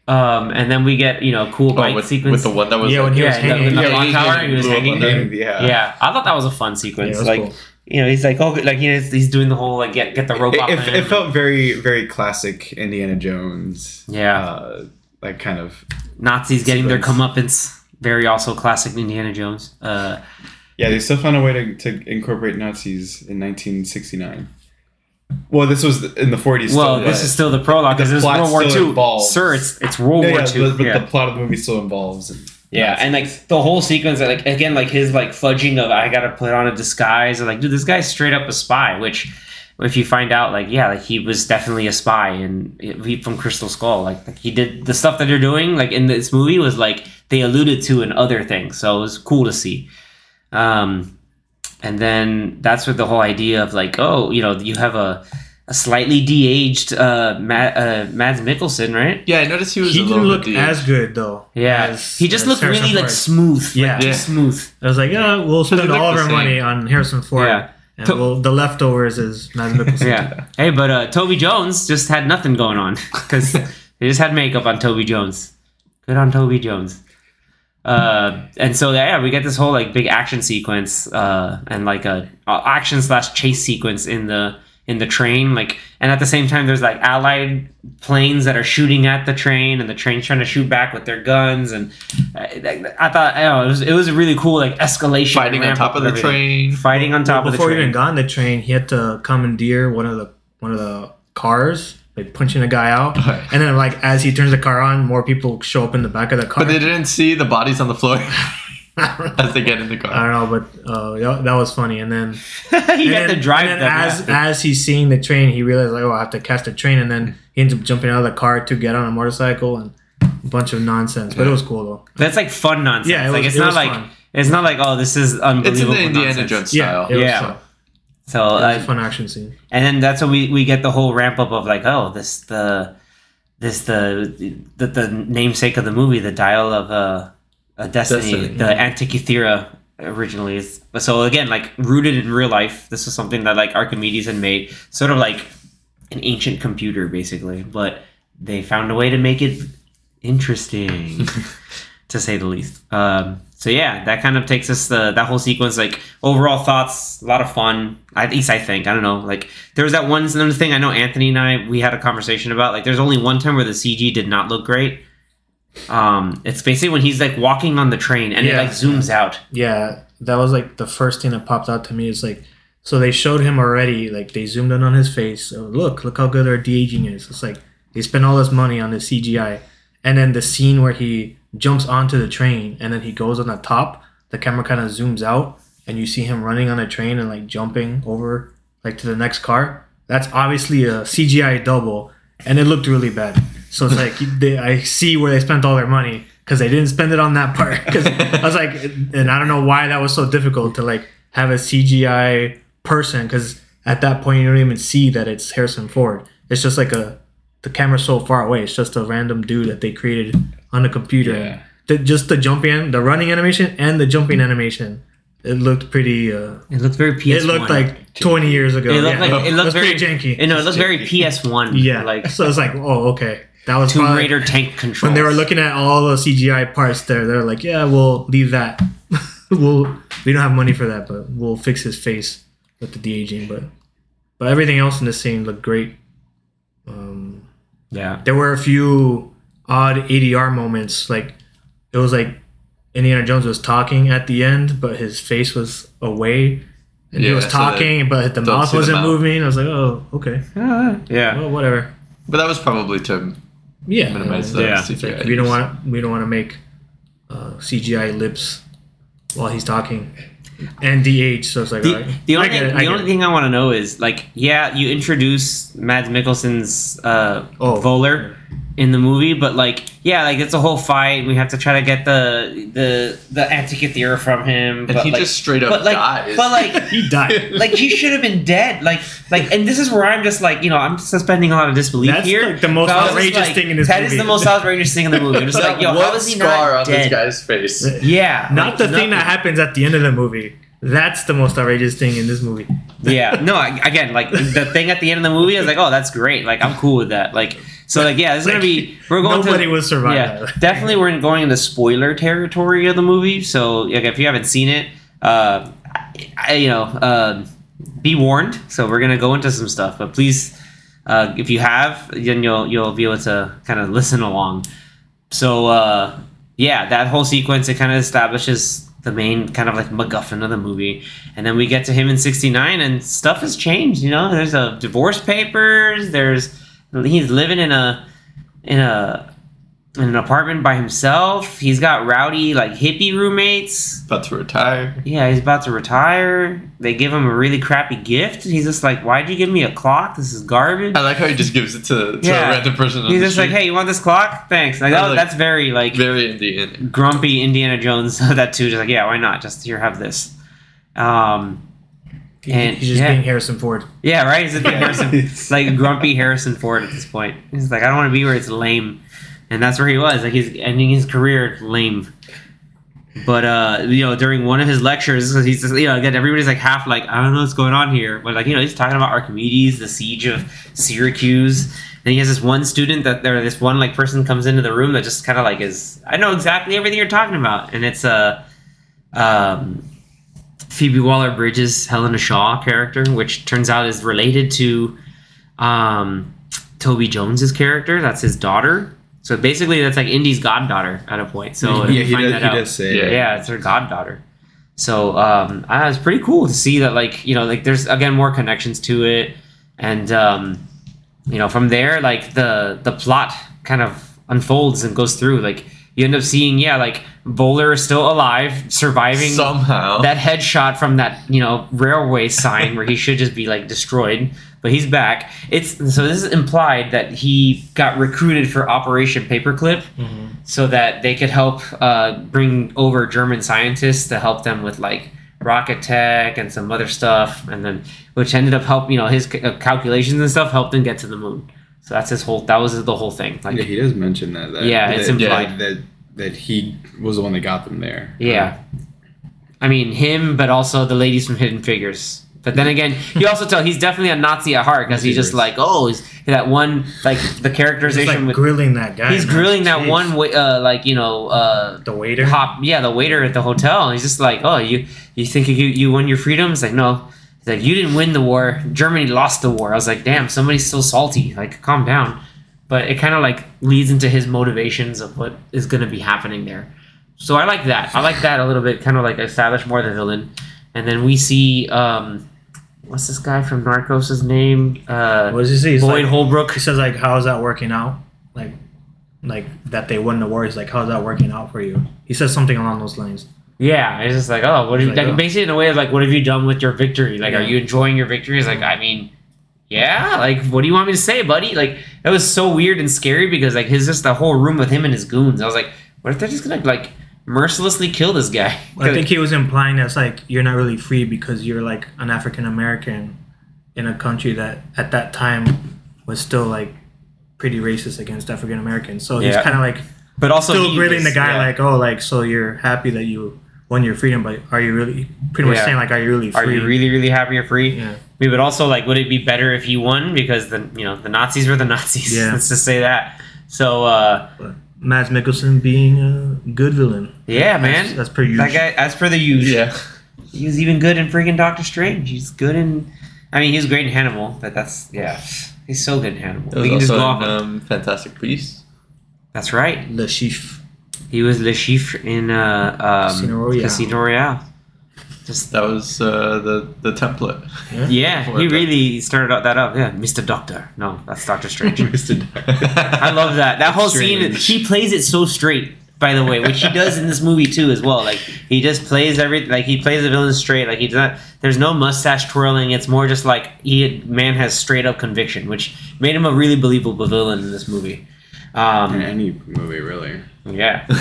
Speaker 1: Um, and then we get you know cool
Speaker 2: Oh,
Speaker 1: bike
Speaker 2: with,
Speaker 1: sequence.
Speaker 2: with the one that was
Speaker 3: Yeah,
Speaker 2: like,
Speaker 3: when he was
Speaker 1: yeah, the,
Speaker 3: hanging.
Speaker 1: the
Speaker 2: Yeah,
Speaker 1: tower,
Speaker 2: he
Speaker 1: he was hanging
Speaker 2: on
Speaker 4: Yeah.
Speaker 1: Yeah, I thought that was a fun sequence.
Speaker 3: it was
Speaker 1: like
Speaker 3: cool.
Speaker 1: you know, he's like, oh, like you know, he's doing the whole like get get the rope
Speaker 4: It,
Speaker 1: off.
Speaker 4: it, it felt very very classic Indiana Jones.
Speaker 1: Yeah.
Speaker 4: Uh, like kind of
Speaker 1: Nazis getting their comeuppance. Very also classic Indiana Jones. Uh,
Speaker 4: Yeah, they still found a way to, to incorporate Nazis in 1969. Well, this was in the 40s.
Speaker 1: well,
Speaker 4: still,
Speaker 1: this is still the prologue because
Speaker 4: The
Speaker 1: this is
Speaker 4: plot
Speaker 1: World War II.
Speaker 4: involves-
Speaker 1: Sir, it's it's World
Speaker 4: Yeah,
Speaker 1: War
Speaker 4: yeah,
Speaker 1: II.
Speaker 4: but, but
Speaker 1: yeah.
Speaker 4: the plot of the movie still involves.
Speaker 1: Yeah, and like the whole sequence, like again, like his like fudging of I gotta put on a disguise, and like, dude, this guy's straight up a spy. Which, if you find out, like, yeah, like he was definitely a spy, and he from Crystal Skull, like, like he did the stuff that they're doing, like in this movie, was like they alluded to in other things, so it was cool to see. Um, and then that's where the whole idea of like, oh, you know, you have a a slightly de-aged uh, Matt, uh, Mads Mikkelsen, right?
Speaker 2: Yeah, I noticed he was
Speaker 3: He
Speaker 2: a
Speaker 3: didn't
Speaker 2: little
Speaker 3: look
Speaker 2: bit
Speaker 3: as good though.
Speaker 1: Yeah,
Speaker 3: as-
Speaker 1: he just looked
Speaker 3: Harrison
Speaker 1: really like smooth.
Speaker 3: Yeah.
Speaker 1: like, just smooth.
Speaker 3: I was like, yeah, we'll spend all of our
Speaker 2: same.
Speaker 3: money on Harrison Ford.
Speaker 1: Yeah.
Speaker 3: And
Speaker 1: To-
Speaker 3: we'll, the leftovers is Mads Mikkelsen.
Speaker 1: Yeah. Hey, but uh, Toby Jones just had nothing going on because they just had makeup on Toby Jones. Good on Toby Jones. Uh, and so yeah, we get this whole like big action sequence uh, and like a, a action slash chase sequence in the in the train. Like, and at the same time, there's like allied planes that are shooting at the train, and the train's trying to shoot back with their guns. And I, I thought, I don't know, it was it was a really cool like escalation.
Speaker 2: fighting on top of the
Speaker 1: everything.
Speaker 2: train.
Speaker 1: Fighting on top
Speaker 3: Well,
Speaker 1: of the
Speaker 3: before he even got on the train, he had to commandeer one of the one of the cars, like punching a guy out. and then like as he turns the car on, more people show up in the back of the car.
Speaker 2: But they didn't see the bodies on the floor as they get in the car.
Speaker 3: I don't know, but uh, that, that was funny. And then
Speaker 1: he
Speaker 3: and
Speaker 1: had
Speaker 3: then,
Speaker 1: to drive
Speaker 3: and
Speaker 1: them.
Speaker 3: then as
Speaker 1: yeah.
Speaker 3: as he's seeing the train, he realized like, oh, I have to catch the train, and then he ends up jumping out of the car to get on a motorcycle and a bunch of nonsense. But it was cool though.
Speaker 1: That's like fun nonsense.
Speaker 3: Yeah, it
Speaker 1: like it's
Speaker 3: it
Speaker 1: not
Speaker 3: was
Speaker 1: like
Speaker 3: fun.
Speaker 1: it's not like oh this is
Speaker 2: It's in
Speaker 1: unbelievable.
Speaker 2: the Indiana
Speaker 1: nonsense.
Speaker 2: Jones
Speaker 3: Yeah,
Speaker 2: style.
Speaker 3: it was,
Speaker 1: Yeah.
Speaker 3: fun.
Speaker 1: So
Speaker 3: a fun action scene.
Speaker 1: and then that's when we, we get the whole ramp up of like oh this the this the the, the namesake of the movie the dial of uh, a destiny,
Speaker 2: Destiny,
Speaker 1: the Antikythera originally is so again like rooted in real life this is something that like Archimedes had made sort of like an ancient computer basically but they found a way to make it interesting to say the least. Um, so yeah, that kind of takes us the that whole sequence. Like overall thoughts, a lot of fun. At least I think. I don't know. Like there was that one another thing. I know Anthony and I we had a conversation about. Like there's only one time where the CG did not look great. Um, it's basically when he's like walking on the train and it like zooms out.
Speaker 3: Yeah, that was like the first thing that popped out to me. Is like, so they showed him already. Like they zoomed in on his face. Oh, look, look how good our de aging is. It's like they spent all this money on the CGI, and then the scene where he jumps onto the train and then he goes on the top. The camera kind of zooms out, and you see him running on the train and like jumping over like to the next car. That's obviously a CGI double, and it looked really bad. So it's like they, I see where they spent all their money because they didn't spend it on that part. Because I was like, and I don't know why that was so difficult to like have a CGI person because at that point you don't even see that it's Harrison Ford. It's just like a the camera's so far away. It's just a random dude that they created on a computer.
Speaker 4: Yeah.
Speaker 3: The, just the jumping, the running animation, and the jumping animation. It looked pretty. Uh,
Speaker 1: It looked very PS1.
Speaker 3: it looked like 20 years ago.
Speaker 1: It looked
Speaker 3: yeah.
Speaker 1: like it looked very
Speaker 3: pretty janky.
Speaker 1: You know, it looked very PS1.
Speaker 3: yeah,
Speaker 1: like
Speaker 3: so it's like, oh, okay, that was
Speaker 1: Tomb
Speaker 3: probably-
Speaker 1: Raider tank control.
Speaker 3: when they were looking at all the CGI parts there, they're like, yeah, we'll leave that. we'll we don't have money for that, but we'll fix his face with the de aging. But but everything else in this scene looked great.
Speaker 1: Yeah.
Speaker 3: there were a few odd ADR moments, like it was like Indiana Jones was talking at the end, but his face was away. And he
Speaker 2: Yeah,
Speaker 3: was
Speaker 2: so
Speaker 3: talking, but the mouth wasn't
Speaker 2: mouth.
Speaker 3: moving. I was like, oh, okay,
Speaker 1: Yeah.
Speaker 3: well, whatever.
Speaker 2: But that was probably to
Speaker 3: Yeah,
Speaker 2: minimize
Speaker 3: uh,
Speaker 2: the
Speaker 1: Yeah.
Speaker 2: CGI.
Speaker 3: like we don't want we don't want to make uh, CGI lips while he's talking and DH. So it's like
Speaker 1: The,
Speaker 3: right.
Speaker 1: the only, thing,
Speaker 3: it, I
Speaker 1: the only thing I want to know is like, yeah, you introduce Mads Mikkelsen's uh,
Speaker 3: Oh.
Speaker 1: Voller in the movie, but like, yeah, like it's a whole fight. We have to try to get the the the Antikythera from him,
Speaker 2: And
Speaker 1: but
Speaker 2: he
Speaker 1: like,
Speaker 2: just straight up
Speaker 1: but like,
Speaker 2: dies.
Speaker 1: but like.
Speaker 3: he died.
Speaker 1: Like he should have been dead. Like, like, and this is where I'm just like, you know, I'm suspending a lot of disbelief
Speaker 3: That's,
Speaker 1: here.
Speaker 3: like, the most
Speaker 1: But I was just
Speaker 3: outrageous
Speaker 1: like,
Speaker 3: thing in this
Speaker 1: That is
Speaker 3: movie.
Speaker 1: the most outrageous thing in the movie. I'm just like, yo,
Speaker 2: One
Speaker 1: how is he
Speaker 2: scar
Speaker 1: not
Speaker 2: on
Speaker 1: dead?
Speaker 2: this guy's face.
Speaker 1: Yeah,
Speaker 3: Not
Speaker 1: like,
Speaker 3: the thing that happens at the end of the movie. That's the most outrageous thing in this movie.
Speaker 1: yeah no I, again like the thing at the end of the movie i was like oh that's great like i'm cool with that like so like yeah this is gonna be we're going
Speaker 3: Nobody
Speaker 1: to
Speaker 3: will survive
Speaker 1: yeah definitely we're going into spoiler territory of the movie so like if you haven't seen it uh I, you know uh, be warned so we're gonna go into some stuff but please uh, if you have then you'll you'll be able to kind of listen along so uh yeah that whole sequence it kind of establishes the main kind of like MacGuffin of the movie, and then we get to him in '69, and stuff has changed. You know, there's a divorce papers. There's he's living in a in a in an apartment by himself. He's got rowdy like hippie roommates.
Speaker 2: About to retire.
Speaker 1: Yeah, he's about to retire. They give him a really crappy gift. He's just like, "Why'd you give me a clock? This is garbage."
Speaker 2: I like how he just gives it to, to
Speaker 1: Yeah.
Speaker 2: a random person. On
Speaker 1: He's just like, "Hey, you want this clock? Thanks." Like, oh,
Speaker 2: like-
Speaker 1: that's very like
Speaker 2: very Indian.
Speaker 1: grumpy Indiana Jones. that too, just like, yeah, why not? Just here, have this. Um,
Speaker 3: He-
Speaker 1: And-
Speaker 3: he's just
Speaker 1: yeah.
Speaker 3: being Harrison Ford.
Speaker 1: yeah, right. He's a big Harrison, like grumpy Harrison Ford at this point. He's like, I don't want to be where it's lame, and that's where he was. Like he's ending his career lame. But uh, you know, during one of his lectures, he's just, you know, again, everybody's like half like, I don't know what's going on here, but like, you know, he's talking about Archimedes, the siege of Syracuse, and he has this one student that there, this one like person comes into the room that just kind of like is, I know exactly everything you're talking about, and it's uh, um, Phoebe Waller-Bridge's, Helena Shaw character, which turns out is related to um, Toby Jones's character. That's his daughter. So basically, that's like Indy's goddaughter at a point. So
Speaker 4: yeah, he
Speaker 1: find
Speaker 4: does,
Speaker 1: that
Speaker 4: he
Speaker 1: out.
Speaker 4: does say
Speaker 2: Yeah.
Speaker 1: Yeah, it's her goddaughter. So um, uh, it's pretty cool to see that, like you know, like there's again more connections to it, and um, you know, from there, like the the plot kind of unfolds and goes through. Like you end up seeing, yeah, like Voller is still alive, surviving
Speaker 2: Somehow.
Speaker 1: that headshot from that you know railway sign where he should just be like destroyed but he's back. It's so this is implied that he got recruited for operation paperclip so that they could help uh, bring over german scientists to help them with like rocket tech and some other stuff and then which ended up help you know his uh, calculations and stuff helped him get to the moon so that's his whole that was the whole thing like
Speaker 4: Yeah, he does mention that. that
Speaker 1: Yeah, it's
Speaker 4: that,
Speaker 1: implied.
Speaker 4: that that he was the one that got them there.
Speaker 1: Yeah. I mean, him, but also the ladies from Hidden Figures. But then again, you also tell he's definitely a Nazi at heart because he's just like, oh, he's that one, like the
Speaker 3: He's
Speaker 1: characterization
Speaker 3: like
Speaker 1: with.
Speaker 3: grilling that guy.
Speaker 1: He's
Speaker 3: man.
Speaker 1: grilling that
Speaker 3: Jeez.
Speaker 1: one, wa- uh, like you know, uh,
Speaker 3: The waiter.
Speaker 1: hop, yeah, the waiter at the hotel. He's just like, oh, you, you think you, you won your freedom? It's like, no, he's like, you didn't win the war. Germany lost the war. I was like, damn, somebody's still salty. Like, calm down. But it kind of like leads into his motivations of what is going to be happening there. So I like that. I like that a little bit, kind of like establish more the villain, and then we see um, what's this guy from Narcos' name? Uh,
Speaker 3: What does he say? He's
Speaker 1: Boyd
Speaker 3: like,
Speaker 1: Holbrook.
Speaker 3: He says like, "How's that working out?" Like, like that they won the war. He's like, "How's that working out for you?" He says something along those lines.
Speaker 1: Yeah, it's just like, oh, what have you
Speaker 3: Like,
Speaker 1: like,
Speaker 3: oh.
Speaker 1: basically in a way of like, what have you done with your victory? Like, are you enjoying your victory? It's like, I mean, yeah, like, what do you want me to say, buddy? Like, that was so weird and scary because like his just the whole room with him and his goons. I was like, what if they're just gonna like mercilessly kill this guy?
Speaker 3: I think he was implying that's like you're not really free because you're like an African American in a country that at that time was still like pretty racist against African Americans. So he's kind of like
Speaker 1: But also
Speaker 3: still grilling the guy
Speaker 1: yeah.
Speaker 3: like, oh, like so you're happy that you won your freedom, but are you really pretty much
Speaker 1: Yeah.
Speaker 3: saying like, are you really free?
Speaker 1: Are you really really happy you're free?
Speaker 3: Yeah.
Speaker 1: We would also like, would it be better if you won because the you know the Nazis were the Nazis?
Speaker 3: Yeah.
Speaker 1: Let's just say that. So uh,
Speaker 3: But Mads Mikkelsen being a good villain.
Speaker 1: yeah, man,
Speaker 3: That's, that's pretty
Speaker 1: that
Speaker 3: usual.
Speaker 1: guy, as per the usual,
Speaker 2: Yeah.
Speaker 1: he was even good in freaking Doctor Strange. He's good in. I mean, he was great in Hannibal, but that's yeah, he's so good in Hannibal.
Speaker 2: It
Speaker 1: We can
Speaker 2: was
Speaker 1: just go
Speaker 2: also
Speaker 1: off.
Speaker 2: um, Fantastic Beasts.
Speaker 1: that's right.
Speaker 3: Le Chiffre.
Speaker 1: He was Le Chiffre in uh, um,
Speaker 3: Casino Royale.
Speaker 1: Casino Royale. Just
Speaker 2: That was uh, the the template.
Speaker 1: yeah,
Speaker 2: For
Speaker 1: he
Speaker 2: that.
Speaker 1: really started out that up. Yeah, Mr. Doctor. No, that's Doctor Strange.
Speaker 4: Mr.
Speaker 1: I love that. That whole scene.
Speaker 4: Strange.
Speaker 1: He plays it so straight. By the way, which he does in this movie too, as well. Like he just plays every like he plays the villain straight. Like he does not. There's no mustache twirling. It's more just like he man has straight up conviction, which made him a really believable villain in this movie.
Speaker 4: In
Speaker 1: Um,
Speaker 4: any movie, really.
Speaker 1: yeah.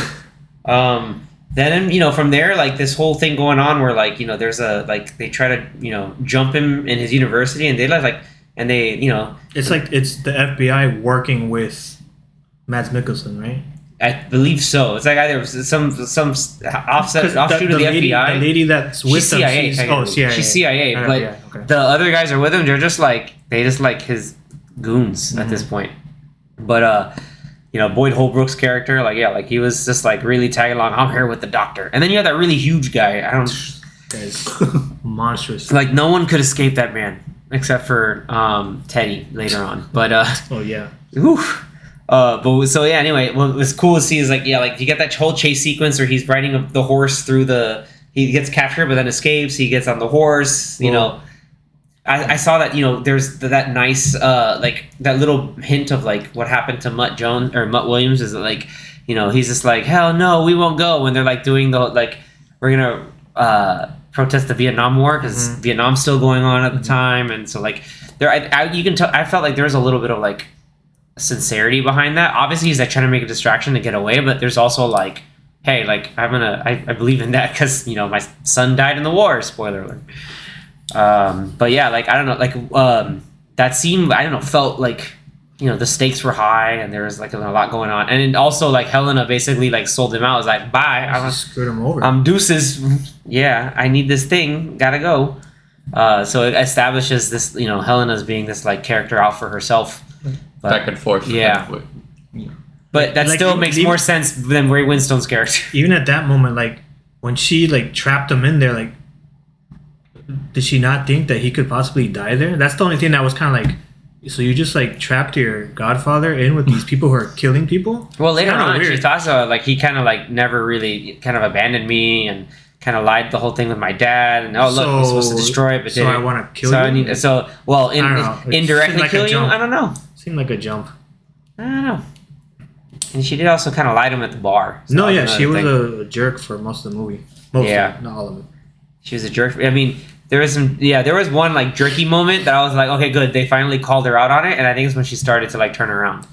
Speaker 1: Um, then you know from there like this whole thing going on where like you know there's a like they try to you know jump him in his university and they like like and they you know
Speaker 3: It's like it's the FBI working with Mads Mikkelsen, right?
Speaker 1: I believe so. It's like either some some offset
Speaker 3: 'Cause
Speaker 1: offshoot of the
Speaker 3: lady,
Speaker 1: FBI.
Speaker 3: the lady that's with
Speaker 1: she's
Speaker 3: them,
Speaker 1: CIA.
Speaker 3: she's, oh,
Speaker 1: technically.
Speaker 3: CIA.
Speaker 1: She's CIA, but
Speaker 3: yeah, okay.
Speaker 1: the other guys are with him. They're just like they just like his goons at
Speaker 3: Mm-hmm.
Speaker 1: this point. But uh, you know Boyd Holbrook's character, like yeah, like he was just like really tagging along. I'm here with the doctor, and then you have that really huge guy. I don't
Speaker 3: Guys, monstrous.
Speaker 1: like no one could escape that man except for um Teddy later on. But uh.
Speaker 3: Oh yeah.
Speaker 1: Oof. Uh, but so yeah. Anyway, what was cool to see is like yeah, like you get that whole chase sequence where he's riding the horse through the. He gets captured, but then escapes. He gets on the horse. You know, I, I saw that. You know, there's th- that nice uh like that little hint of like what happened to Mutt Jones or Mutt Williams is that like you know he's just like hell no we won't go when they're like doing the like we're gonna uh protest the Vietnam War because
Speaker 3: Mhm.
Speaker 1: Vietnam's still going on at the time and so like there I, I you can tell I felt like there was a little bit of like sincerity behind that. Obviously, he's like trying to make a distraction to get away, but there's also like, hey, like I'm gonna, I, I believe in that because you know my son died in the war. Spoiler alert. Um, but yeah, like I don't know, like um, that scene, I don't know, felt like you know the stakes were high and there was like a lot going on, and also like Helena basically like sold him out. Was like, bye, I'm,
Speaker 3: Just screwed him over.
Speaker 1: um, deuces. Yeah, I need this thing. Gotta go. Uh, so it establishes this, you know, Helena's being this like character out for herself. But,
Speaker 2: Back and forth.
Speaker 1: Yeah.
Speaker 2: kind of way.
Speaker 1: but that
Speaker 3: Like,
Speaker 1: still
Speaker 3: even-
Speaker 1: makes
Speaker 3: even-
Speaker 1: more sense than Ray Winstone's character.
Speaker 3: Even at that moment, like when she like trapped him in there, like did she not think that he could possibly die there? That's the only thing that was kind of like. So you just like trapped your godfather in with these people who are killing people?
Speaker 1: Well, later on, she
Speaker 3: weird.
Speaker 1: talks about like he kind of like never really kind of abandoned me and kind of lied the whole thing with my dad. And oh look, we're supposed to destroy it, but
Speaker 3: so
Speaker 1: didn't.
Speaker 3: I wanna kill
Speaker 1: so I
Speaker 3: you?
Speaker 1: need, so well, in,
Speaker 3: I.
Speaker 1: Indirectly
Speaker 3: like
Speaker 1: kill you. I don't know.
Speaker 3: Seemed like a jump.
Speaker 1: I don't know. And she did also kind of lie to him at the bar. So
Speaker 3: no, yeah, she was
Speaker 1: thing.
Speaker 3: a jerk for most of the movie. Most
Speaker 1: Yeah.
Speaker 3: of not all of it.
Speaker 1: She was a jerk. I mean, there was some. Yeah, there was one like jerky moment that I was like, okay, good. They finally called her out on it, and I think it's when she started to like turn around.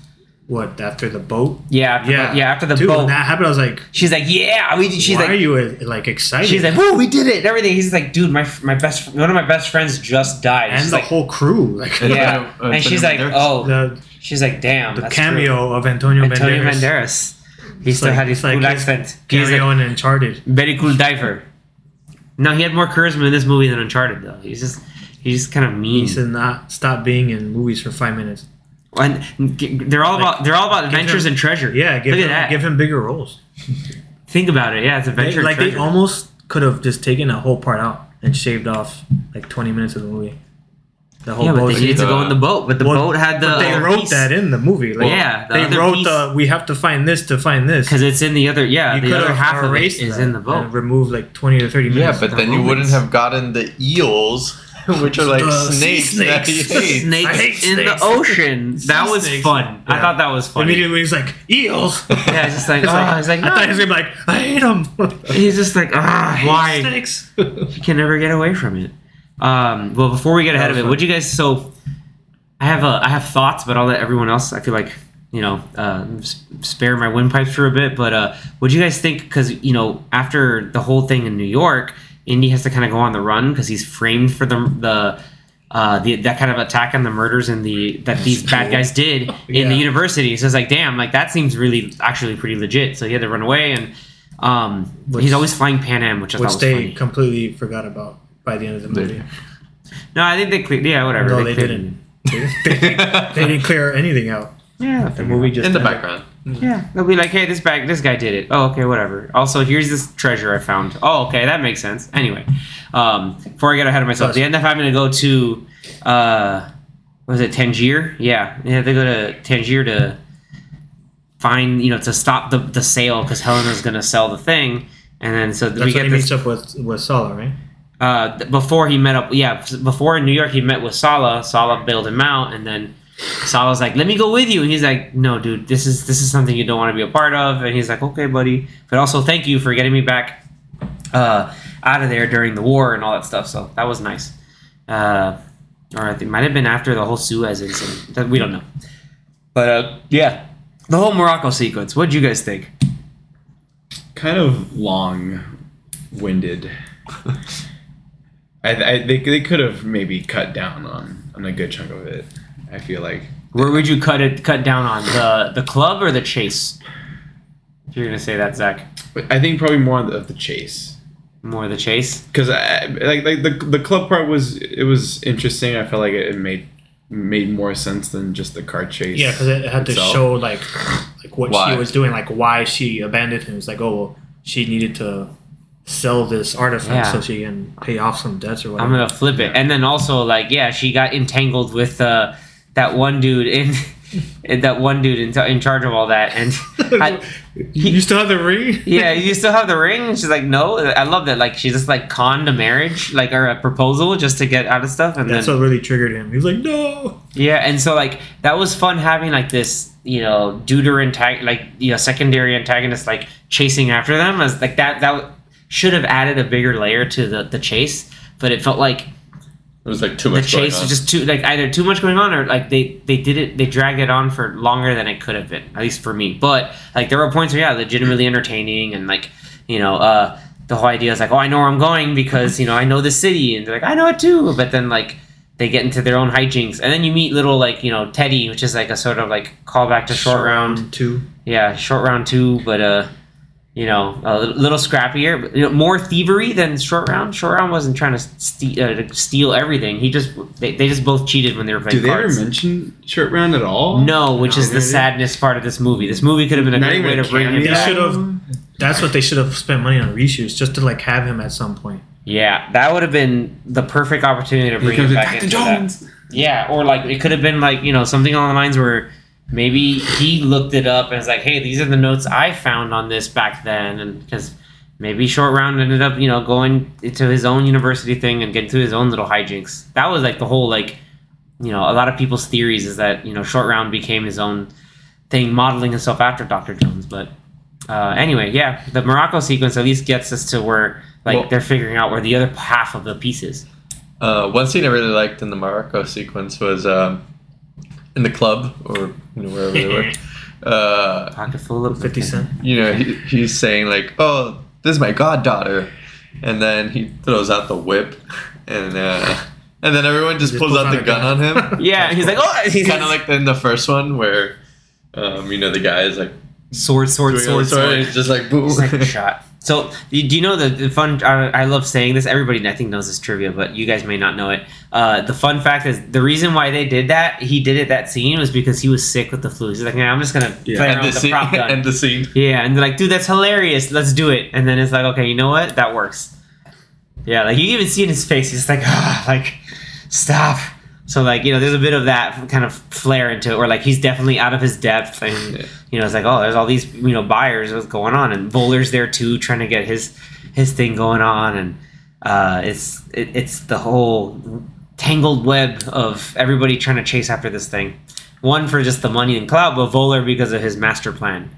Speaker 3: What after the boat?
Speaker 1: Yeah, after
Speaker 3: Yeah,
Speaker 1: the, yeah. After the
Speaker 3: Dude,
Speaker 1: boat,
Speaker 3: when that happened, I was like,
Speaker 1: she's like, yeah, we. She's
Speaker 3: "Why
Speaker 1: like,
Speaker 3: are you uh, like excited?"
Speaker 1: she's like, whoa, we did it, and everything. He's like, dude, my my best one of my best friends just died.
Speaker 3: and
Speaker 1: she's
Speaker 3: the
Speaker 1: like,
Speaker 3: whole crew, like
Speaker 1: yeah,
Speaker 2: Uh,
Speaker 1: and she's like, oh,
Speaker 3: the
Speaker 1: she's like, damn,
Speaker 3: the
Speaker 1: that's
Speaker 3: cameo of. Antonio,
Speaker 1: Antonio
Speaker 3: Banderas.
Speaker 1: Banderas. He
Speaker 3: It's
Speaker 1: still
Speaker 3: like-
Speaker 1: had his
Speaker 3: it's like
Speaker 1: cool
Speaker 3: his
Speaker 1: accent. He's
Speaker 3: Cameo
Speaker 1: a
Speaker 3: in Uncharted.
Speaker 1: very cool diver. No, he had more charisma in this movie than Uncharted, though. He's just he's just kind of mean.
Speaker 3: He said not stop being in movies for five minutes.
Speaker 1: And they're all
Speaker 3: Like,
Speaker 1: about they're all about adventures
Speaker 3: him-
Speaker 1: and treasure.
Speaker 3: Yeah, give
Speaker 1: look
Speaker 3: him,
Speaker 1: at that.
Speaker 3: give him bigger roles.
Speaker 1: Think about it. Yeah, it's
Speaker 3: They,
Speaker 1: adventure.
Speaker 3: like
Speaker 1: and
Speaker 3: they almost could have just taken a whole part out and shaved off like twenty minutes of the movie. The whole
Speaker 1: yeah, but
Speaker 3: boat
Speaker 1: they
Speaker 3: scene.
Speaker 1: needed to go in the uh, boat. But the
Speaker 3: Well,
Speaker 1: boat had the.
Speaker 3: but they
Speaker 1: other
Speaker 3: wrote
Speaker 1: piece.
Speaker 3: that in the movie. Like,
Speaker 1: yeah, the
Speaker 3: they
Speaker 1: other
Speaker 3: wrote
Speaker 1: piece-
Speaker 3: the we have to find this to find this.
Speaker 1: because it's in the other. Yeah,
Speaker 3: you
Speaker 1: the other half of it
Speaker 3: erased
Speaker 1: is in the boat.
Speaker 3: and removed like twenty or thirty
Speaker 2: Yeah, but
Speaker 3: of
Speaker 2: then you wouldn't have gotten the eels, which are like
Speaker 3: The sea
Speaker 2: snakes.
Speaker 3: snakes.
Speaker 1: Snakes in
Speaker 3: snakes.
Speaker 1: the ocean. That was
Speaker 3: snakes.
Speaker 1: fun. I thought that was fun.
Speaker 3: Immediately he's like eels.
Speaker 1: Yeah, it's just like,
Speaker 3: It's
Speaker 1: oh,
Speaker 3: like- ah.
Speaker 1: he's like,
Speaker 3: I thought ah. he was
Speaker 1: no.
Speaker 3: gonna be like I hate them.
Speaker 1: He's just like, ah, why?
Speaker 3: Snakes.
Speaker 1: You can never get away from it. Um, well, before we get ahead of it, would you guys? So, I have a, I have thoughts, but I'll let everyone else. I feel like you know, uh, spare my windpipes for a bit. But uh, what do you guys think? Because you know, after the whole thing in New York, Indy has to kind of go on the run because he's framed for the the uh, the, that kind of attack and the murders and the that these bad guys did in the university. So it's like, damn, like that seems really actually pretty legit. So he had to run away, and um,
Speaker 3: Which-
Speaker 1: he's always flying Pan Am, which I
Speaker 3: which
Speaker 1: thought was
Speaker 3: they
Speaker 1: funny.
Speaker 3: completely forgot about by the end of the movie.
Speaker 1: No, I think they cleared. Yeah, whatever.
Speaker 3: No, they
Speaker 1: cleared-
Speaker 3: didn't. They, they, they didn't clear anything out.
Speaker 1: Yeah,
Speaker 3: The movie just
Speaker 2: in the
Speaker 3: ended.
Speaker 2: background.
Speaker 1: Yeah, they'll be like, "Hey, this bag, this guy did it." Oh, okay, whatever. Also, here's this treasure I found. Oh, okay, that makes sense. Anyway, um, before I get ahead of myself,
Speaker 3: Plus-
Speaker 1: they end up having to go to, uh, what was it Tangier? Yeah, yeah, they go to Tangier to find, you know, to stop the the sale because Helena's gonna sell the thing, and then so
Speaker 3: That's
Speaker 1: we
Speaker 3: when
Speaker 1: get
Speaker 3: he
Speaker 1: this.
Speaker 3: meets up with with Sallah, right?
Speaker 1: Uh, before he met up, yeah, before in New York he met with Sallah. Sallah bailed him out, and then Sallah's like, "Let me go with you," and he's like, "No, dude, this is this is something you don't want to be a part of." And he's like, "Okay, buddy, but also thank you for getting me back uh, out of there during the war and all that stuff." So that was nice. Uh, or it might have been after the whole Suez incident. That we don't know. But uh, yeah, the whole Morocco sequence. What would you guys think?
Speaker 4: kind of long-winded. I, I they, they could have maybe cut down on on a good chunk of it. I feel like
Speaker 1: Where would you cut it cut down on the the club or the chase? If you're gonna say that, Zach,
Speaker 4: I think probably more of the chase
Speaker 1: more the chase.
Speaker 4: because like like the the club part was it was interesting. I felt like it, it made made more sense than just the car chase.
Speaker 3: Yeah, because it had to show like like what
Speaker 2: Why?
Speaker 3: she was doing, like why she abandoned him. It's like, oh, well, she needed to sell this artifact
Speaker 1: Yeah.
Speaker 3: so she can pay off some debts or whatever.
Speaker 1: I'm gonna flip it, and then also like yeah, she got entangled with uh, that one dude in. that one dude in, in charge of all that, and I,
Speaker 3: you still have the ring?
Speaker 1: yeah, you still have the ring. And she's like, no. I love that. Like she just like conned a marriage, like or a proposal, just to get out of stuff, and
Speaker 3: That's
Speaker 1: then
Speaker 3: what really triggered him. He was like, no.
Speaker 1: Yeah, and so like that was fun having like this, you know, deuter antag- like you know, secondary antagonist like chasing after them as like that that should have added a bigger layer to the the chase, but it felt like
Speaker 2: It was like too
Speaker 1: the
Speaker 2: much. going
Speaker 1: chase
Speaker 2: on.
Speaker 1: was just too like either too much going on or like they they did it they dragged it on for longer than it could have been at least for me. But like there were points where yeah, legitimately entertaining and like you know uh the whole idea is like oh I know where I'm going because you know I know the city and they're like I know it too, but then like they get into their own hijinks and then you meet little like you know Teddy, which is like a sort of like callback to short round
Speaker 3: two.
Speaker 1: yeah, short round two, but uh, you know, a little, little scrappier, but, you know, more thievery than short round. Short round wasn't trying to steal, uh, to steal everything. He just they, they just both cheated when they were playing.
Speaker 4: Do they
Speaker 1: cards.
Speaker 4: ever mention short round at all?
Speaker 1: no, which
Speaker 3: No,
Speaker 1: is the
Speaker 3: they didn't.
Speaker 1: sadness part of this movie. This movie could have been a
Speaker 4: Not
Speaker 1: great way to bring him?
Speaker 3: They should have. That's what they should have spent money on reshoots, just to like have him at some point.
Speaker 1: Yeah, that would have been the perfect opportunity to bring him back
Speaker 4: Captain
Speaker 1: into that.
Speaker 4: Jones.
Speaker 1: Yeah, or like it could have been like you know something along the lines where maybe he looked it up and was like, "Hey, these are the notes I found on this back then," and because maybe Short Round ended up you know going into his own university thing and getting to his own little hijinks. That was like the whole like you know a lot of people's theories is that you know Short Round became his own thing, modeling himself after Doctor Jones. But uh, anyway, yeah, the Morocco sequence at least gets us to where like
Speaker 2: Well-
Speaker 1: they're figuring out where the other half of the piece is.
Speaker 2: Uh, one scene I really liked in the Morocco sequence was um, in the club or you know wherever they were. Uh,
Speaker 1: Pocket full of
Speaker 3: Fifty Cent.
Speaker 2: you know, he, he's saying like, "Oh, this is my goddaughter," and then he throws out the whip, and uh, and then everyone just,
Speaker 3: Just
Speaker 2: pulls,
Speaker 3: pulls
Speaker 2: out
Speaker 3: out
Speaker 2: the gun,
Speaker 3: gun.
Speaker 2: on him.
Speaker 1: Yeah, he's like, oh, he's
Speaker 2: kind of like in the first one where, um, you know, the guy is like
Speaker 1: sword, sword,
Speaker 2: doing
Speaker 1: sword,
Speaker 2: sword, and
Speaker 1: sword.
Speaker 2: it's just like boom.
Speaker 1: Shot. So, do you know the, the fun? I, I love saying this. Everybody, I think, knows this trivia, but you guys may not know it. Uh, the fun fact is the reason why they did that, he did it that scene, was because he was sick with the flu. He's like, yeah, I'm just gonna
Speaker 4: Yeah.
Speaker 1: play around
Speaker 2: the
Speaker 1: with the
Speaker 2: scene,
Speaker 1: prop gun.
Speaker 2: and the scene.
Speaker 1: yeah, and they're like, dude, that's hilarious. Let's do it. And then it's like, okay, you know what? That works. Yeah, like you even see in his face, he's like, ah, like, stop. So like you know, there's a bit of that kind of flair into it, where like he's definitely out of his depth, and
Speaker 2: Yeah.
Speaker 1: you know, it's like, oh, there's all these you know buyers, what's going on, and Voller's there too, trying to get his his thing going on, and uh, it's it, it's the whole tangled web of everybody trying to chase after this thing. One for just the money and clout, but Voller because of his master plan.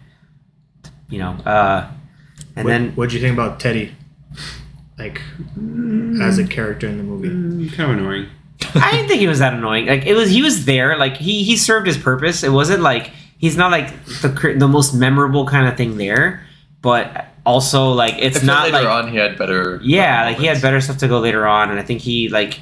Speaker 1: You know, uh, and
Speaker 3: what,
Speaker 1: then
Speaker 3: what'd you think about Teddy? Like as a character in the movie.
Speaker 4: Mm, kind of annoying.
Speaker 1: I didn't think he was that annoying. Like it was, he was there. Like he he served his purpose. It wasn't like he's not like the the most memorable kind of thing there, but also like it's not
Speaker 2: later
Speaker 1: like
Speaker 2: on he had better.
Speaker 1: yeah, like he had better stuff to go later on, and I think he like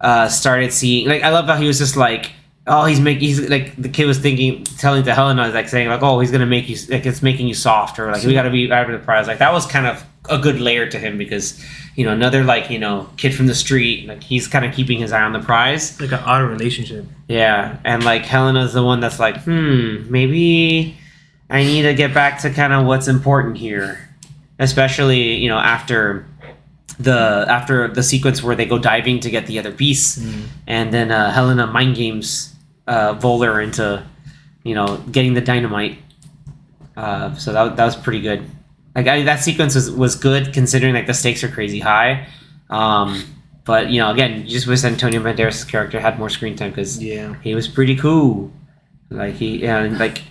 Speaker 1: uh, started seeing like I love how he was just like oh he's making he's like the kid was thinking telling to Helena like saying like oh he's gonna make you like it's making you soft or like we gotta be out of the prize like that was kind of a good layer to him because you know another like you know kid from the street like he's kind of keeping his eye on the prize.
Speaker 3: Like an odd relationship.
Speaker 1: yeah and like Helena's the one that's like hmm maybe I need to get back to kind of what's important here. Especially you know after the after the sequence where they go diving to get the other piece. And then uh, Helena mind games uh, Voller into you know getting the dynamite. Uh, so that, that was pretty good like I, that sequence was, was good considering like the stakes are crazy high um, but you know again you just wish Antonio Banderas' character had more screen time because
Speaker 3: Yeah.
Speaker 1: he was pretty cool like he and like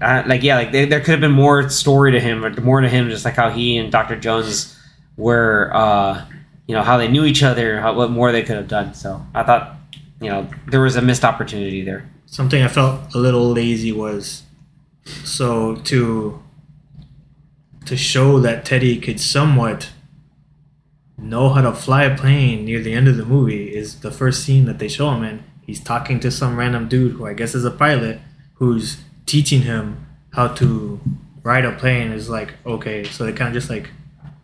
Speaker 1: uh, like yeah, like there, there could have been more story to him, or more to him, just like how he and Doctor Jones were, uh, you know, how they knew each other, how, what more they could have done. So I thought, you know, there was a missed opportunity there.
Speaker 3: Something I felt a little lazy was so to to show that Teddy could somewhat know how to fly a plane near the end of the movie is the first scene that they show him in. He's talking to some random dude who I guess is a pilot who's teaching him how to ride a plane is like okay, so they kind of just like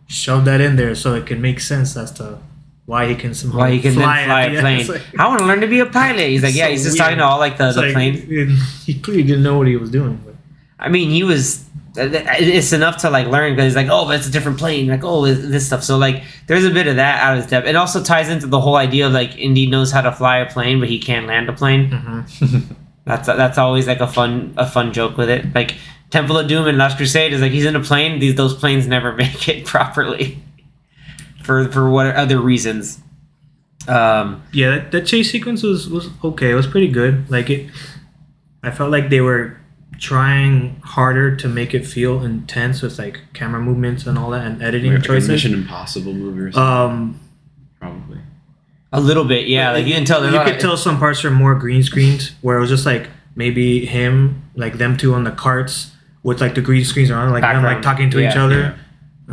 Speaker 3: shove that in there so it can make sense as to why he can somehow
Speaker 1: Why he can
Speaker 3: fly
Speaker 1: fly a plane.
Speaker 3: Like-
Speaker 1: I want to learn to be a pilot. He's like, yeah,
Speaker 3: So
Speaker 1: he's just
Speaker 3: weird.
Speaker 1: talking to all like the,
Speaker 3: It's
Speaker 1: the
Speaker 3: like,
Speaker 1: plane.
Speaker 3: He clearly didn't know what he was doing. But
Speaker 1: I mean, he was. It's enough to like learn because he's like, oh, but it's a different plane. Like, oh, this stuff. So like, there's a bit of that out of his depth. It also ties into the whole idea of like Indy knows how to fly a plane, but he can't land a plane.
Speaker 3: Mm-hmm.
Speaker 1: That's that's always like a fun a fun joke with it. Like Temple of Doom and Last Crusade is like he's in a plane. These those planes never make it properly for for what other reasons. Um,
Speaker 3: yeah, that, that chase sequence was was okay. It was pretty good. Like it, I felt like they were trying harder to make it feel intense with like camera movements and all that and editing
Speaker 4: Like
Speaker 3: choices.
Speaker 4: Mission Impossible movie or something,
Speaker 3: Um,
Speaker 4: probably.
Speaker 1: a little bit, yeah. Like you can tell.
Speaker 3: you
Speaker 1: a
Speaker 3: could tell some parts are more green screens where it was just like maybe him, like them two on the carts with like the green screens around, like them like talking to each other.
Speaker 4: Yeah.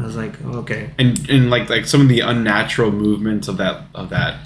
Speaker 3: I was like, okay.
Speaker 4: and and like like some of the unnatural movements of that of that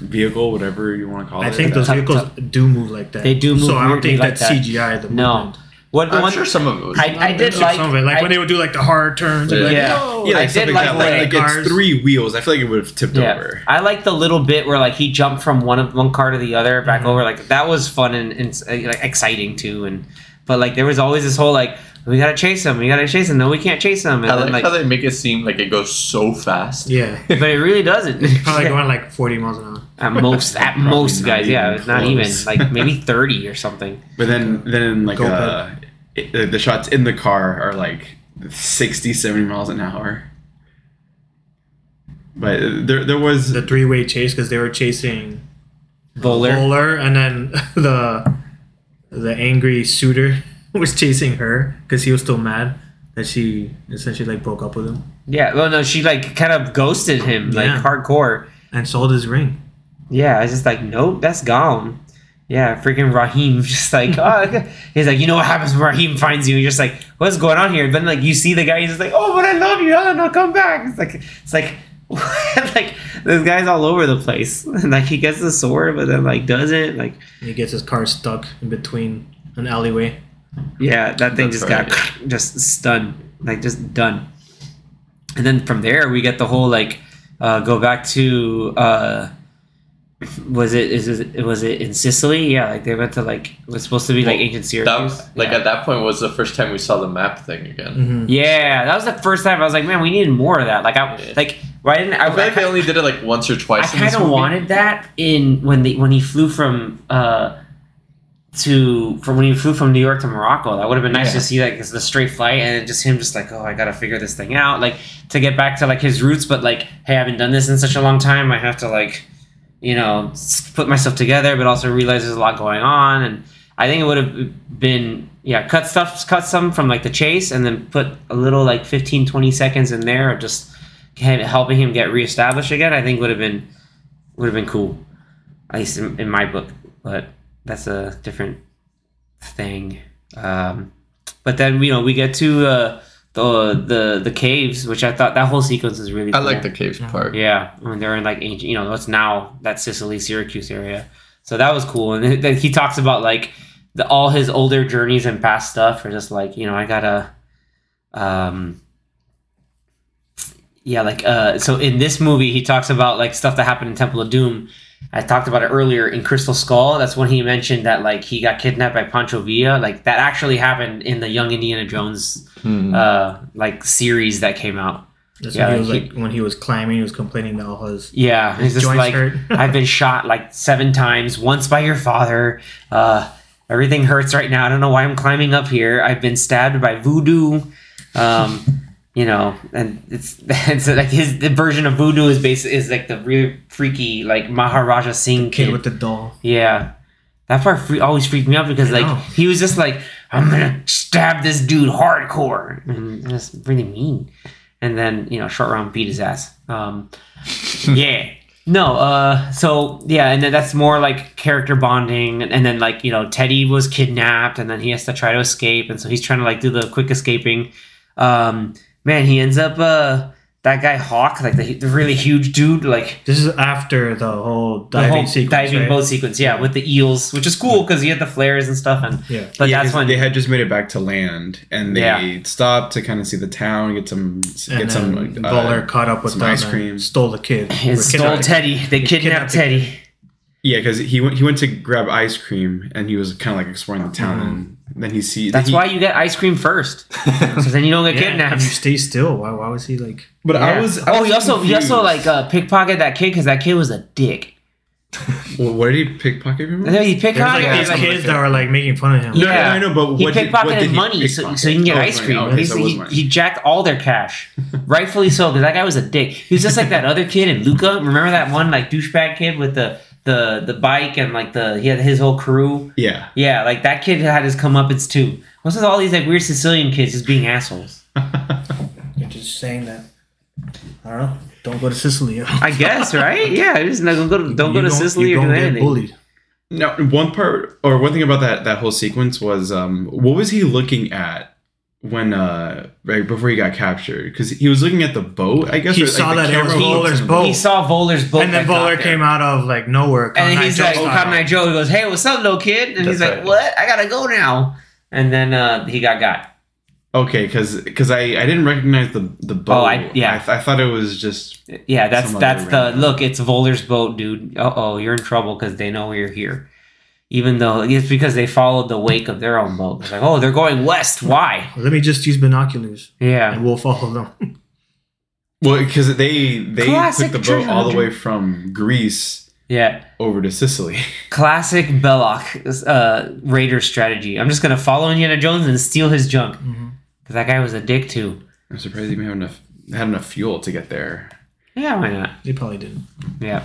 Speaker 4: vehicle, whatever you want to call
Speaker 3: I
Speaker 4: it.
Speaker 3: I think those
Speaker 1: Tough-
Speaker 3: vehicles do move like that.
Speaker 1: They do move
Speaker 3: So I don't think
Speaker 1: like
Speaker 3: that's
Speaker 1: that.
Speaker 3: CGI. The
Speaker 1: No.
Speaker 3: movement.
Speaker 1: What
Speaker 2: I'm
Speaker 1: one,
Speaker 2: sure some of it was.
Speaker 1: I, I did
Speaker 3: Some of it, like
Speaker 1: I-
Speaker 3: when they would do like the hard turns.
Speaker 2: Yeah.
Speaker 3: Like,
Speaker 1: Yeah.
Speaker 3: "Oh."
Speaker 4: yeah,
Speaker 1: I did like
Speaker 4: that, like, like it's three wheels. I feel like it would have tipped
Speaker 1: Yeah,
Speaker 4: over.
Speaker 1: I like the little bit where like he jumped from one of one car to the other back
Speaker 3: Mhm.
Speaker 1: over. Like that was fun and, and uh, like exciting too. And but like there was always this whole like we gotta chase him, we gotta chase him. No, we can't chase him. And
Speaker 2: I
Speaker 1: then
Speaker 2: like,
Speaker 1: like,
Speaker 2: how they make it seem like it goes so fast.
Speaker 3: Yeah.
Speaker 1: but it really doesn't.
Speaker 3: It's Probably going like 40 miles an hour.
Speaker 1: At most, at
Speaker 4: Probably
Speaker 1: most,
Speaker 4: not
Speaker 1: guys. Yeah,
Speaker 4: even
Speaker 1: it's not even
Speaker 4: close.
Speaker 1: like maybe thirty or something.
Speaker 4: But then then like
Speaker 3: Go
Speaker 4: uh, it, the- the shots in the car are like 60, 70 miles an hour. But there there was
Speaker 3: The three way chase because they were chasing
Speaker 1: Voller.
Speaker 3: Voller and then the the angry suitor was chasing her because he was still mad that she essentially like broke up with him
Speaker 1: Yeah. Well, no, she like kind of ghosted him like
Speaker 3: Yeah.
Speaker 1: hardcore.
Speaker 3: and sold his ring.
Speaker 1: Yeah, I was just like, nope, that's gone. Yeah, freaking Raheem just like, oh, he's like, you know what happens when Raheem finds you? You're just like, what's going on here? But then like you see the guy, he's just like, oh, but I love you. and I'll come back. It's like, it's like, like this guy's all over the place. And like he gets the sword, but then like doesn't. Like,
Speaker 3: he gets his car stuck in between an alleyway.
Speaker 1: yeah, that thing
Speaker 2: That's
Speaker 1: just
Speaker 2: right,
Speaker 1: got just stunned, like just done. And then from there, we get the whole like, uh, go back to. uh was it is it was it in Sicily? Yeah, like they went to like it was supposed to be like
Speaker 2: Well,
Speaker 1: ancient Syracuse.
Speaker 2: That, like
Speaker 1: yeah.
Speaker 2: at that point was the first time we saw the map thing again.
Speaker 3: Mm-hmm.
Speaker 1: yeah, that was the first time I was like, man, we needed more of that. Like I
Speaker 2: Yeah.
Speaker 1: like why didn't I?
Speaker 2: I feel like they
Speaker 1: I,
Speaker 2: only did it like once or twice. I
Speaker 1: kind of wanted that in when they when he flew from uh to from when he flew from New York to Morocco. That would have been nice
Speaker 2: Yeah.
Speaker 1: to see like it's the straight flight and just him just like oh I gotta figure this thing out like to get back to like his roots. But like hey, I haven't done this in such a long time. I have to like you know put myself together, but also realize there's a lot going on. And I think it would have been yeah cut stuff cut some from like the chase and then put a little like 15 20 seconds in there of just helping him get reestablished again. I think would have been would have been cool, at least in, in my book. But that's a different thing. Um, but then you know we get to uh, the the the caves, which I thought that whole sequence is really.
Speaker 2: I
Speaker 1: cool.
Speaker 2: like the caves part.
Speaker 1: Yeah, when they're in like ancient, you know, what's now that Sicily, Syracuse area. So that was cool, and then he talks about like the, all his older journeys and past stuff are just like you know I gotta, um, yeah, like uh, so in this movie he talks about like stuff that happened in Temple of Doom. I talked about it earlier in Crystal Skull. That's when he mentioned that like he got kidnapped by Pancho Villa. Like that actually happened in the Young Indiana Jones
Speaker 2: Hmm.
Speaker 1: uh like series that came out.
Speaker 3: That's
Speaker 1: Yeah,
Speaker 3: when he was
Speaker 1: like
Speaker 3: like when he was climbing, he was complaining that all his
Speaker 1: Yeah, and he's just
Speaker 3: joints
Speaker 1: like
Speaker 3: hurt.
Speaker 1: I've been shot like seven times, once by your father. Uh, everything hurts right now. I don't know why I'm climbing up here. I've been stabbed by voodoo. Um, you know, and it's it's like his the version of voodoo is base is like the real freaky like Maharaja Singh
Speaker 3: kid
Speaker 1: kid.
Speaker 3: with the doll.
Speaker 1: yeah, that part free, always freaked me out because
Speaker 3: I
Speaker 1: like
Speaker 3: know.
Speaker 1: he was just like I'm gonna stab this dude hardcore, and that's really mean. And then you know, short round beat his ass. Um, yeah. No, uh so yeah, and then that's more like character bonding and then like, you know, Teddy was kidnapped and then he has to try to escape and so he's trying to like do the quick escaping. Um man, he ends up uh that guy Hawk, like the, the really huge dude, like
Speaker 3: This is after the whole
Speaker 1: the
Speaker 3: diving
Speaker 1: whole
Speaker 3: sequence.
Speaker 1: diving
Speaker 3: right?
Speaker 1: boat sequence, yeah, with the eels, which is cool because he had the flares and stuff and
Speaker 3: Yeah.
Speaker 1: but
Speaker 4: Yeah,
Speaker 1: that's
Speaker 4: 'cause
Speaker 1: when
Speaker 4: they had just made it back to land, and they
Speaker 1: Yeah.
Speaker 4: stopped to kind of see the town, get some, get
Speaker 3: And
Speaker 4: some
Speaker 3: then
Speaker 4: uh,
Speaker 3: Voller caught up with
Speaker 4: some ice cream.
Speaker 3: stole the kid.
Speaker 1: stole
Speaker 3: kidnapped
Speaker 1: Teddy. They
Speaker 3: He
Speaker 1: kidnapped
Speaker 3: kidnapped the
Speaker 1: Teddy.
Speaker 4: Yeah, because he went he went to grab ice cream, and he was kind of like exploring the town, and then he see.
Speaker 1: Mm-hmm. That's
Speaker 4: he-
Speaker 1: why you get ice cream first. so then you don't get
Speaker 3: Yeah,
Speaker 1: kidnapped.
Speaker 3: and you stay still. Why? Why was he like?
Speaker 4: But I was. I
Speaker 1: oh,
Speaker 4: was
Speaker 1: he also he also like uh, pickpocket that kid because that kid was a dick.
Speaker 4: Well, what did he pickpocket?
Speaker 1: And
Speaker 4: Remember?
Speaker 1: then he
Speaker 3: There's like
Speaker 1: pickpocketed
Speaker 3: these
Speaker 1: like,
Speaker 3: kids that were like making fun of him.
Speaker 4: No,
Speaker 1: Yeah.
Speaker 4: I know, but
Speaker 1: he
Speaker 4: what did, what did
Speaker 1: pickpocketed
Speaker 4: he
Speaker 1: money so,
Speaker 4: pickpocket?
Speaker 1: so he can get
Speaker 4: Oh,
Speaker 1: ice
Speaker 4: money.
Speaker 1: cream.
Speaker 4: Okay,
Speaker 1: He-
Speaker 4: so
Speaker 1: he, he jacked all their cash, rightfully so because that guy was a dick. He was just like that other kid in Luca. Remember that one like douchebag kid with the the the bike and like the he had his whole crew.
Speaker 4: Yeah.
Speaker 1: Yeah, like that kid had his comeuppance too. What's with all these like weird Sicilian kids just being assholes?
Speaker 3: You're just saying that. I don't know. Don't go to Sicily.
Speaker 1: I guess right? Yeah, just not, don't go to, don't go to Sicily
Speaker 3: you
Speaker 1: or do
Speaker 3: gon' get
Speaker 1: anything.
Speaker 3: Bullied.
Speaker 4: Now, one part or one thing about that that whole sequence was um, what was he looking at when uh right before he got captured? Because he was looking at the boat, I guess.
Speaker 3: He
Speaker 4: or, like,
Speaker 3: saw
Speaker 4: the
Speaker 3: that it was
Speaker 4: camera was
Speaker 3: Voller's
Speaker 4: in the
Speaker 3: boat.
Speaker 1: He saw Voller's boat,
Speaker 3: and then
Speaker 1: that got
Speaker 3: Voller
Speaker 1: there.
Speaker 3: came out of like nowhere.
Speaker 1: and he's
Speaker 3: Joe
Speaker 1: like,
Speaker 3: style.
Speaker 1: Cotton Eye Joe. He goes, "Hey, what's up, little kid?" And he's
Speaker 2: That's
Speaker 1: like, "What? I gotta go now." And then uh, he got got.
Speaker 4: Okay, because because I I didn't recognize the the boat.
Speaker 1: Oh, I- yeah.
Speaker 4: I, th- I thought it was just
Speaker 1: Yeah, that's that's the
Speaker 4: random-
Speaker 1: look. It's Voller's boat, dude. Uh oh, you're in trouble because they know you're here. Even though it's because they followed the wake of their own boat. It's like, oh, they're going west. Why?
Speaker 3: Let me just use binoculars
Speaker 1: Yeah.
Speaker 3: and we'll follow them.
Speaker 4: well because they they
Speaker 1: Classic
Speaker 4: took the boat all the way from Greece
Speaker 1: Yeah.
Speaker 4: over to Sicily.
Speaker 1: Classic Belloq uh, Raider strategy. I'm just gonna follow Indiana Jones and steal his junk. Because that guy was a dick too.
Speaker 4: I'm surprised they even have enough had enough fuel to get there.
Speaker 1: Yeah, why not?
Speaker 3: He probably didn't.
Speaker 1: Yeah.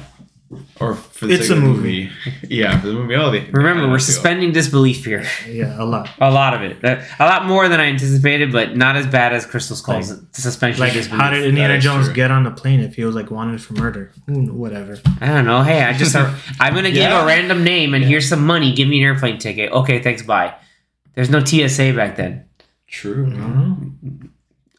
Speaker 4: Or for the
Speaker 3: It's
Speaker 4: sake
Speaker 3: a
Speaker 4: of the
Speaker 3: movie.
Speaker 4: yeah, for the movie. Oh, they
Speaker 1: Remember, we're
Speaker 4: enough fuel.
Speaker 1: suspending disbelief here.
Speaker 3: Yeah, a lot.
Speaker 1: A lot of it. A lot more than I anticipated, but not as bad as Crystal Skull's suspension
Speaker 3: Like,
Speaker 1: of disbelief.
Speaker 3: how did Indiana Jones
Speaker 4: true.
Speaker 3: get on the plane if he was like wanted for murder? Who whatever.
Speaker 1: I don't know. Hey, I just I'm gonna give
Speaker 4: Yeah.
Speaker 1: a random name and here's some money. Give me an airplane ticket. Okay, thanks. Bye. There's no TSA back then.
Speaker 4: True.
Speaker 3: I don't know.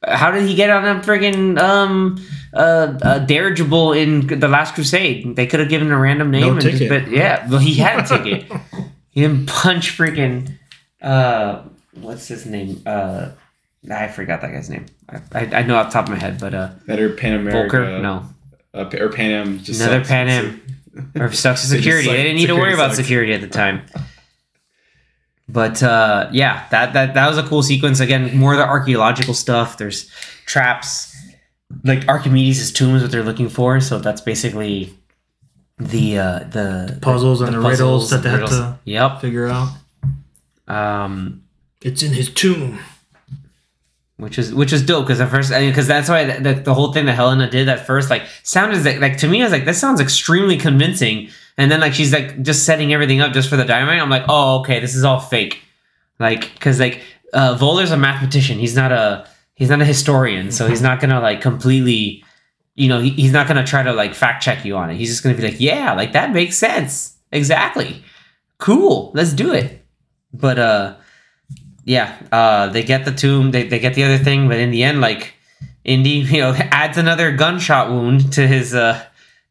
Speaker 1: How did he get on a friggin' um uh, uh dirigible in the Last Crusade? They could have given a random name
Speaker 3: No
Speaker 1: and just but yeah, well he had a ticket. he didn't punch freaking uh what's his name? Uh I forgot that guy's name. I, I, I know off the top of my head, but uh
Speaker 4: or Pan America.
Speaker 1: Volker, no.
Speaker 4: Uh, or Pan Am. Just
Speaker 1: Another
Speaker 4: sucks.
Speaker 1: Pan Am. or stuck to
Speaker 4: They
Speaker 1: security.
Speaker 4: suck-
Speaker 1: They didn't need to worry
Speaker 4: security
Speaker 1: about
Speaker 4: sucks.
Speaker 1: security at the time. But uh, yeah, that, that that was a cool sequence. Again, more of the archaeological stuff. There's traps, like Archimedes' tomb is what they're looking for. So that's basically the uh, the
Speaker 3: Puzzles and the riddles that they
Speaker 1: riddles.
Speaker 3: to-
Speaker 1: Yep.
Speaker 3: Figure out.
Speaker 1: Um,
Speaker 3: It's in his tomb.
Speaker 1: which is which is dope because at first because that's why the, the, the whole thing that Helena did at first like sounded like, like to me I was like that sounds extremely convincing and then like she's like just setting everything up just for the dynamite I'm like oh okay this is all fake. Like because like uh, Voller's a mathematician. He's not a he's not a historian. So he's not gonna like completely you know he, he's not gonna try to like fact check you on it. He's just gonna be like yeah like that makes sense. Exactly. Cool. Let's do it. But uh yeah, uh, they get the tomb, they, they get the other thing, but in the end, like Indy, you know, adds another gunshot wound to his, uh,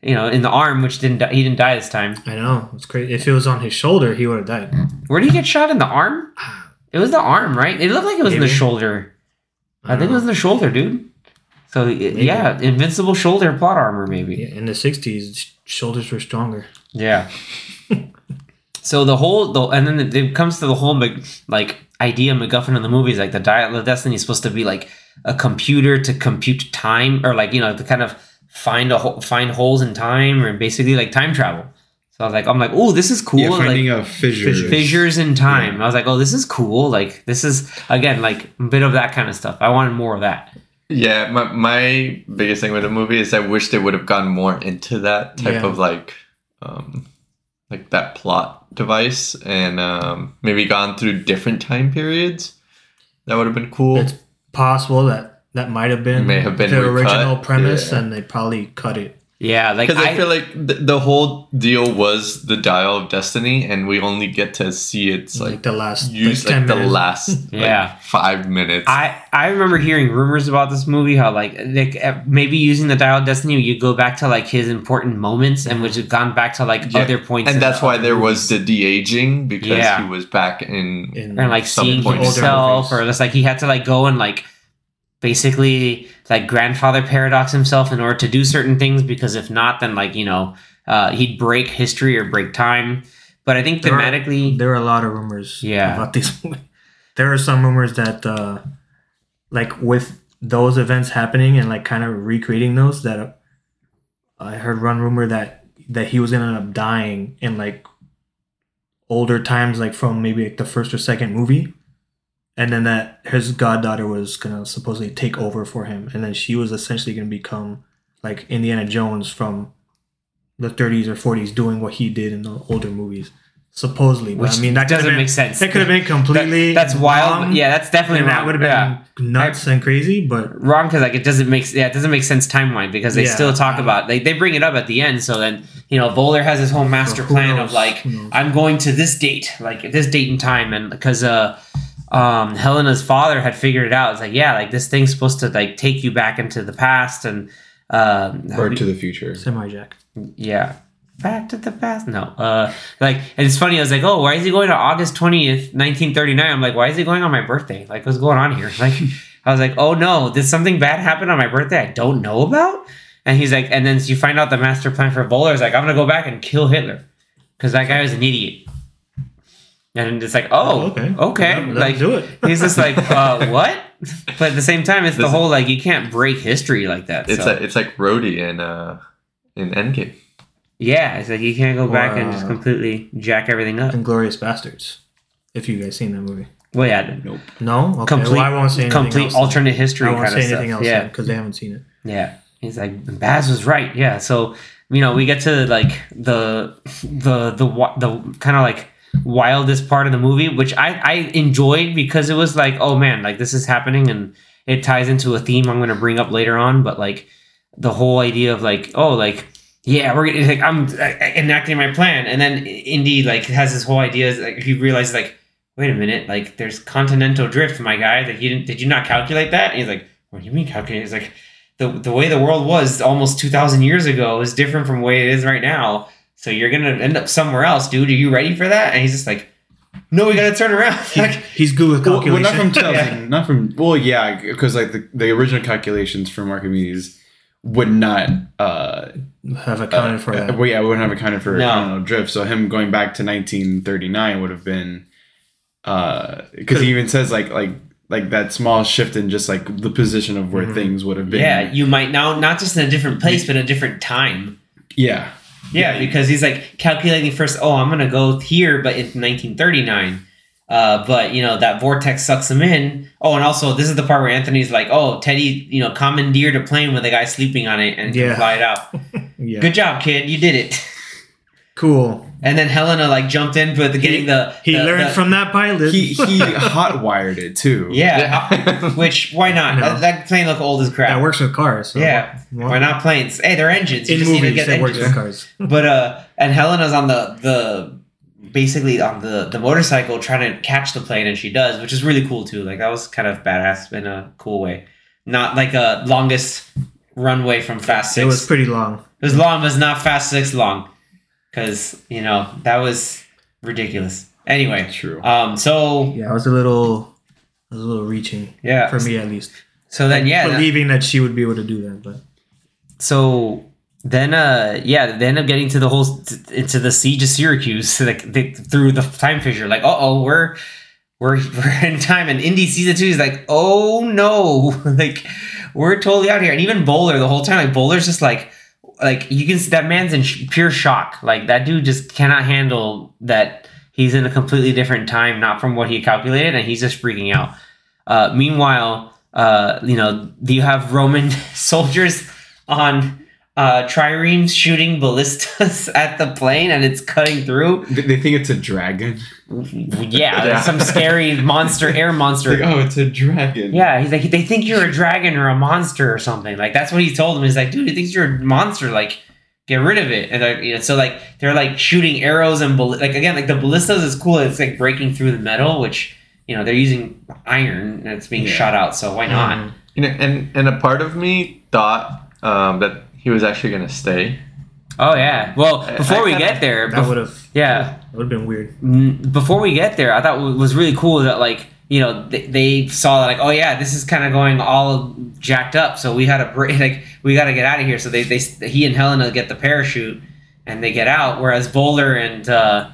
Speaker 1: you know, in the arm, which didn't die, he didn't die this time.
Speaker 3: I know it's crazy. If it was on his shoulder, he would have died.
Speaker 1: Where did he get shot in the arm? It was the arm, right? It looked like it was in the shoulder. I think it was in the shoulder, dude. So yeah, invincible shoulder plot armor, maybe.
Speaker 3: Yeah, in the '60s, shoulders were stronger.
Speaker 1: Yeah. so the whole, the, and then it, comes to the whole like idea MacGuffin in the movies, like the dial of destiny is supposed to be like a computer to compute time, or like you know the kind of find a ho- find holes in time, or basically like time travel. So I was like, I'm like, oh, this is cool.
Speaker 4: Yeah,
Speaker 1: like,
Speaker 4: finding a fissure.
Speaker 1: fissures in time. I was like, oh, this is cool. Like this is again like a bit of that kind of stuff. I wanted more of that.
Speaker 2: Yeah, my, my biggest thing with the movie is I wish they would have gone more into that type
Speaker 3: Yeah.
Speaker 2: of like, um, like that plot device and um, maybe gone through different time periods. That would have been cool.
Speaker 3: It's possible that that might have been
Speaker 2: May have been
Speaker 3: the
Speaker 2: recut,
Speaker 3: original premise,
Speaker 2: yeah.
Speaker 3: and they probably cut it.
Speaker 1: Yeah, like
Speaker 2: Because I,
Speaker 1: I,
Speaker 2: feel like the, the whole deal was the Dial of Destiny, and we only get to see its
Speaker 3: like,
Speaker 2: like,
Speaker 3: the last
Speaker 2: use
Speaker 3: like,
Speaker 2: like the last like,
Speaker 1: Yeah.
Speaker 2: five minutes.
Speaker 1: I I remember hearing rumors about this movie how like like uh, maybe using the dial of destiny you go back to like his important moments and which have gone back to like
Speaker 2: Yeah.
Speaker 1: other points
Speaker 2: and that's
Speaker 1: the
Speaker 2: why there
Speaker 1: movies.
Speaker 2: was the de aging because
Speaker 1: Yeah.
Speaker 2: he was back in.
Speaker 3: In,
Speaker 1: and like
Speaker 2: some
Speaker 1: seeing himself or just like he had to like go and like basically like grandfather paradox himself in order to do certain things because if not then like you know uh, he'd break history or break time but i think
Speaker 3: There are-
Speaker 1: thematically
Speaker 3: there are a lot of rumors
Speaker 1: Yeah.
Speaker 3: about this movie. There are some rumors that uh like with those events happening and like kind of recreating those that uh, I heard one rumor that that he was gonna end up dying in like older times like from maybe like the first or second movie and then that his goddaughter was gonna supposedly take over for him. And then she was essentially gonna become like Indiana Jones from the 30s or 40s doing what he did in the older movies. Supposedly but
Speaker 1: which
Speaker 3: I mean that
Speaker 1: doesn't
Speaker 3: been-
Speaker 1: make sense.
Speaker 3: that could have been completely
Speaker 1: That- that's wild.
Speaker 3: wrong,
Speaker 1: yeah that's definitely
Speaker 3: and that
Speaker 1: wrong.
Speaker 3: would have been
Speaker 1: Yeah.
Speaker 3: nuts and crazy but
Speaker 1: wrong because like it doesn't make yeah it doesn't make sense timeline because they
Speaker 3: Yeah,
Speaker 1: still talk about they, they bring it up at the end so then you know Voller has his whole master plan
Speaker 3: knows?
Speaker 1: of like I'm going to this date like this date and time and because uh um Helena's father had figured it out. It's like yeah like this thing's supposed to like take you back into the past and um
Speaker 4: Or to the future.
Speaker 3: semi jack.
Speaker 1: Yeah. Back to the past? No. Uh like and it's funny i was like oh why is he going to august 20th 1939 i'm like why is he going on my birthday? Like what's going on here? Like i was like oh no did something bad happen on my birthday i don't know about? And he's like and then you find out the master plan for Voller is like i'm gonna go back and kill hitler. Because that guy was an idiot and it's like oh okay okay
Speaker 3: Let- let
Speaker 1: like
Speaker 3: him do it
Speaker 1: he's just like uh what but at the same time it's the whole like you can't break history like that
Speaker 2: it's
Speaker 1: so.
Speaker 2: like it's like Rhodey in uh in Endgame.
Speaker 1: Yeah, it's like you can't go back and just completely jack everything up.
Speaker 3: Inglourious Basterds if you guys seen that movie
Speaker 1: Well, yeah,
Speaker 4: Nope.
Speaker 3: no okay
Speaker 1: complete,
Speaker 3: well, I won't say anything
Speaker 1: complete
Speaker 3: else
Speaker 1: alternate
Speaker 3: I
Speaker 1: history
Speaker 3: won't
Speaker 1: kind
Speaker 3: say
Speaker 1: of
Speaker 3: anything
Speaker 1: stuff.
Speaker 3: else
Speaker 1: yeah,
Speaker 3: because they haven't seen it
Speaker 1: yeah. He's like Baz was right. Yeah, so you know we get to like the the the wi- the kind of like wildest part of the movie, which I I enjoyed because it was like oh man, like this is happening and it ties into a theme I'm going to bring up later on. But like the whole idea of like oh like yeah we're gonna like I'm enacting my plan, and then Indy like has this whole idea like he realizes like wait a minute like there's continental drift, my guy. That you didn't did you not calculate that? And he's like what do you mean calculate? He's like the the way the world was almost two thousand years ago is different from the way it is right now. So you're gonna end up somewhere else, dude. Are you ready for that? And he's just like, no, we gotta turn around.
Speaker 3: He-
Speaker 1: like,
Speaker 3: he's good with
Speaker 4: Well, well,
Speaker 3: calculation
Speaker 4: not from 2000, not from. Well, yeah, because like the, the original calculations from Archimedes would not. uh
Speaker 3: have accounted for
Speaker 4: uh,
Speaker 3: that
Speaker 4: well, yeah, we wouldn't have accounted for
Speaker 1: No.
Speaker 4: continental drift. So him going back to 1939 would have been, because he even says like like like that small shift in just like the position of where
Speaker 3: Mhm.
Speaker 4: things would have been.
Speaker 1: yeah, you might now not just in a different place, but a different time.
Speaker 4: yeah,
Speaker 1: Yeah, because he's like calculating first. Oh, I'm gonna go here, but it's 1939. Uh, but you know that vortex sucks him in. Oh, and also this is the part where Anthony's like, "Oh, Teddy, you know, commandeered a plane with a guy sleeping on it and
Speaker 3: Yeah.
Speaker 1: fly it out.
Speaker 3: yeah
Speaker 1: Good job, kid, you did it."
Speaker 3: cool
Speaker 1: And then Helena like jumped in but the, getting the
Speaker 3: he
Speaker 1: the-
Speaker 3: learned
Speaker 1: the-
Speaker 3: from that pilot
Speaker 4: he he hot wired it too.
Speaker 1: yeah,
Speaker 2: Yeah.
Speaker 1: which why not?
Speaker 3: No.
Speaker 1: That, that plane look old as crap.
Speaker 3: that works with cars so
Speaker 1: Yeah.
Speaker 3: why-
Speaker 1: Why not planes? Hey, they're engines. You
Speaker 3: in
Speaker 1: just need to
Speaker 3: movies
Speaker 1: get
Speaker 3: that works with cars
Speaker 1: But uh, and Helena's on the the basically on the the motorcycle trying to catch the plane, and she does, which is really cool too. Like that was kind of badass in a cool way. Not like a longest runway from Fast Six.
Speaker 3: It was pretty long.
Speaker 1: It was long, but it's not Fast Six long, because you know that was ridiculous. Anyway,
Speaker 4: True.
Speaker 1: um, so
Speaker 3: Yeah, I was a little, I was a little reaching
Speaker 1: yeah,
Speaker 3: for me at least.
Speaker 1: So then, yeah,
Speaker 3: believing that she would be able to do that, but
Speaker 1: so then uh yeah they end up getting to the whole into the siege of syracuse like they, through the time fissure like uh-oh we're we're we're in time and indy season two is like oh no like we're totally out here and even Voller the whole time like Voller's just like like you can see that man's in sh- pure shock. Like that dude just cannot handle that he's in a completely different time not from what he calculated and he's just freaking out. Uh meanwhile uh you know do you have roman soldiers on uh triremes shooting ballistas at the plane and it's cutting through
Speaker 4: They, they think it's a dragon.
Speaker 1: yeah,
Speaker 2: Yeah.
Speaker 1: some scary monster air monster
Speaker 4: like, oh, it's a dragon.
Speaker 1: yeah, he's like, they think you're a dragon or a monster or something. Like that's what he told him. He's like, dude, he thinks you're a monster. Like, get rid of it. And you know, so like they're like shooting arrows and ball- like again, like the ballistas is cool. It's like breaking through the metal, which you know they're using iron and it's being
Speaker 4: Yeah.
Speaker 1: shot out. So why not?
Speaker 3: Mm.
Speaker 2: You know, and and a part of me thought um, that he was actually gonna stay.
Speaker 1: Oh yeah. Well, before
Speaker 2: I
Speaker 1: we
Speaker 2: kinda-
Speaker 1: get there,
Speaker 3: that
Speaker 1: bef-
Speaker 3: would have
Speaker 1: yeah.
Speaker 3: that would have been weird.
Speaker 1: Mm, before we get there, I thought it was really cool that like you know they, they saw that like oh yeah this is kind of going all jacked up so we had to break like we got to get out of here so they they he and Helena get the parachute and they get out whereas Voller and uh,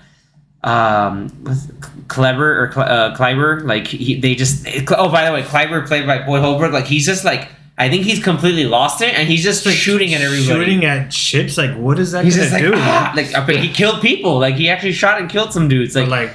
Speaker 1: um what's- Kleber or Cle- uh, Kleiber like he, they just oh by the way Kleiber played by Boyd Holbrook like he's just like I think he's completely lost it and he's just like shooting at everybody
Speaker 3: Shooting at ships, like what is that
Speaker 1: he's
Speaker 3: gonna
Speaker 1: just like
Speaker 3: do?
Speaker 1: ah, like but he killed people like he actually shot and killed some dudes
Speaker 3: But,
Speaker 1: like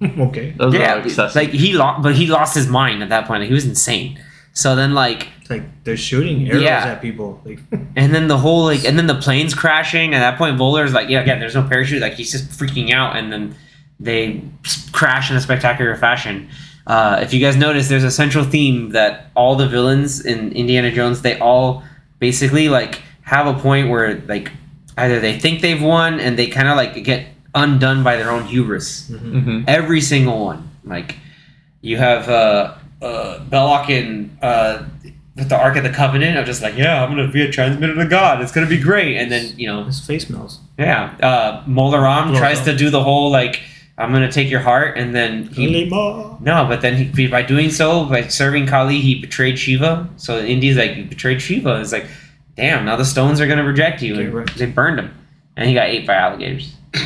Speaker 3: like, okay,
Speaker 2: That was
Speaker 1: yeah, like he lost, but he lost his mind at that point. Like, he was insane. So then, like,
Speaker 3: it's like they're shooting arrows
Speaker 1: Yeah.
Speaker 3: at people. Like,
Speaker 1: and then the whole like, and then the plane's crashing. At that point, Voller's like, yeah, again, there's no parachute. Like, he's just freaking out, and then they crash in a spectacular fashion. Uh, if you guys notice, there's a central theme that all the villains in Indiana Jones, they all basically like have a point where like either they think they've won and they kind of like get undone by their own hubris.
Speaker 2: Mhm.
Speaker 1: every single one. Like you have uh, uh, Belloq in uh, with the Ark of the Covenant of just like, yeah, I'm gonna be a transmitter to God. It's gonna be great. And then you know,
Speaker 3: his face melts.
Speaker 1: yeah, uh, Mola
Speaker 3: Ram
Speaker 1: tries to do the whole like, I'm gonna take your heart, and then he
Speaker 3: Lima.
Speaker 1: no, but then he, by doing so, by serving Kali, he betrayed Shiva. So Indy's like, you betrayed Shiva. It's like, damn, now the stones are gonna reject you,
Speaker 3: Okay,
Speaker 1: and
Speaker 3: right.
Speaker 1: they burned him, and he got ate by alligators.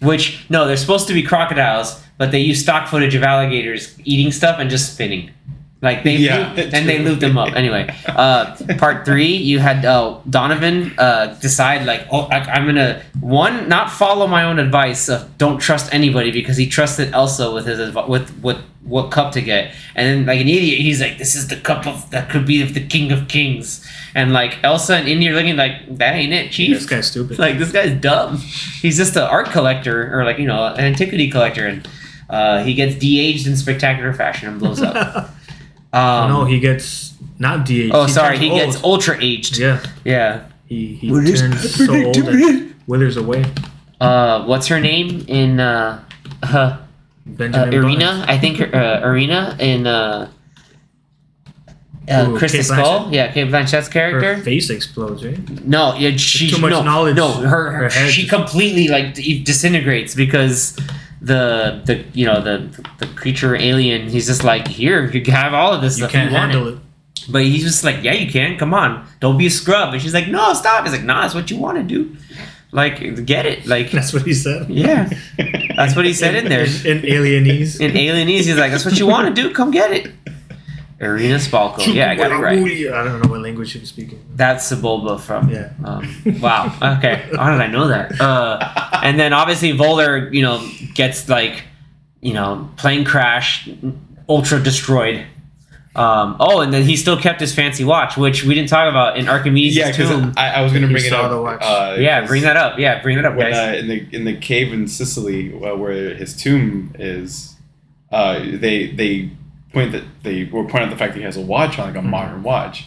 Speaker 1: Which no, they're supposed to be crocodiles, but they use stock footage of alligators eating stuff and just spinning. Like they
Speaker 4: Yeah,
Speaker 1: loop- and they looped them up. Anyway, uh, part three, you had uh, Donovan uh, decide like, oh, I, I'm gonna one not follow my own advice of don't trust anybody because he trusted Elsa with his with what what cup to get, and then like an idiot, he's like, this is the cup of that could be of the king of kings, and like Elsa and Indy are looking like that ain't it, chief.
Speaker 3: This guy's stupid.
Speaker 1: like this guy's dumb. He's just an art collector or like you know an antiquity collector, and uh, he gets de-aged in spectacular fashion and blows up. Um,
Speaker 3: no, he gets not de
Speaker 1: oh, sorry, he gets ultra aged.
Speaker 3: Yeah,
Speaker 1: Yeah.
Speaker 3: he he
Speaker 1: What is
Speaker 3: turns so old and withers away.
Speaker 1: Uh, what's her name in uh, uh, uh
Speaker 3: Benjamin
Speaker 1: Irina? I think uh, Irina in uh, uh,
Speaker 3: Ooh, Crystal
Speaker 1: Skull. Yeah, Cate Blanchett's
Speaker 3: Her
Speaker 1: character.
Speaker 3: face explodes, right?
Speaker 1: No, yeah, she
Speaker 3: Too much
Speaker 1: no,
Speaker 3: knowledge.
Speaker 1: No, her, her,
Speaker 3: Her head
Speaker 1: she
Speaker 3: just-
Speaker 1: completely like disintegrates because the the you know the the creature alien. He's just like here, you can have all of this
Speaker 3: You
Speaker 1: stuff.
Speaker 3: can't handle
Speaker 1: it.
Speaker 3: it.
Speaker 1: But he's just like, yeah, you can. Come on, don't be a scrub. And she's like, no, stop. He's like, nah, that's what you want to do. Like, get it. Like,
Speaker 3: That's what he said.
Speaker 1: yeah, that's what he said in there.
Speaker 3: In, in Alienese.
Speaker 1: In Alienese, he's like, that's what you want to do. Come get it. Irina Spalko. Yeah, I got it right.
Speaker 3: I don't know what language he was speaking.
Speaker 1: That's the Sebulba from.
Speaker 3: Yeah.
Speaker 1: Um, wow. Okay. How did I know that? Uh, and then obviously Voller, you know, gets like, you know, plane crash, ultra destroyed. Um, oh, and then he still kept his fancy watch, which we didn't talk about in Archimedes'
Speaker 4: Yeah, because
Speaker 1: tomb.
Speaker 4: I, I was gonna bring it up.
Speaker 3: the watch.
Speaker 4: Uh,
Speaker 1: yeah,
Speaker 4: 'cause
Speaker 1: bring that up. Yeah, bring that up,
Speaker 4: When,
Speaker 1: guys.
Speaker 4: uh, in the in the cave in Sicily, uh, where his tomb is, uh, they they point that they were pointing out the fact that he has a watch on, like a
Speaker 1: Mm-hmm.
Speaker 4: modern watch,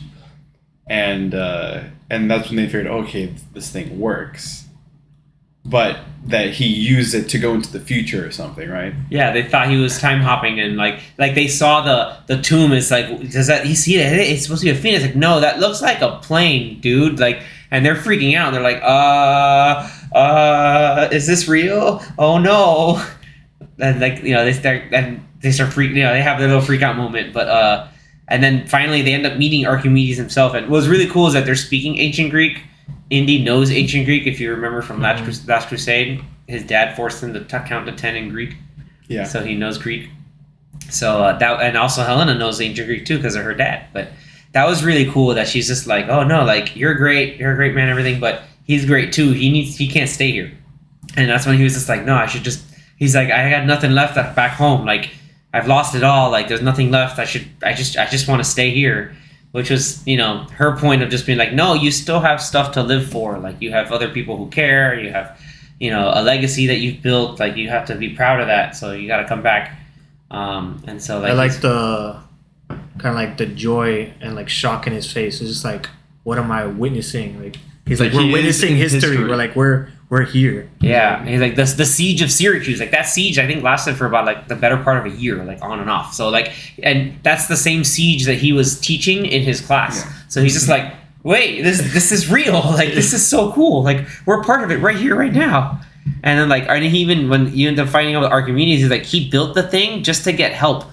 Speaker 4: and uh, and that's when they figured, okay, this thing works. but that he used it to go into the future or something, right?
Speaker 1: Yeah, they thought he was time hopping and like like they saw the the tomb is like does that you see it? It's supposed to be a phoenix. Like no, that looks like a plane, dude. Like and they're freaking out. They're like, uh, uh, is this real? Oh no! And like you know they start and they start freaking. You know they have their little freak out moment, but uh, and then finally they end up meeting Archimedes himself. And what's really cool is that they're speaking ancient Greek. Indy knows ancient Greek. If you remember from Last, Crus- Last Crusade, his dad forced him to t- count to ten in Greek
Speaker 4: Yeah.
Speaker 1: so he knows Greek. So uh, that and also Helena knows ancient Greek too because of her dad. But that was really cool that she's just like, oh no, like you're great, you're a great man, everything, but he's great too. He needs, he can't stay here. And that's when he was just like, no, I should just. He's like, I got nothing left back home. Like I've lost it all. Like there's nothing left. I should, I just, I just want to stay here. Which was, you know, her point of just being like, no, you still have stuff to live for. Like you have other people who care. You have you know a legacy that you've built like you have to be proud of that so you got to come back um and so like
Speaker 3: I like the kind of like the joy and like shock in his face. It's just like, what am I witnessing? Like he's like,
Speaker 2: Like,
Speaker 3: we're
Speaker 2: he
Speaker 3: witnessing history.
Speaker 2: history.
Speaker 3: We're like, we're we're here.
Speaker 1: yeah he's like the, the siege of syracuse like that siege i think lasted for about like the better part of a year like on and off. So like and that's the same siege that he was teaching in his class.
Speaker 4: Yeah.
Speaker 1: so he's just like wait this this is real. Like this is so cool. Like we're part of it right here right now. And then like and he even when you end up finding out with archimedes he's like he built the thing just to get help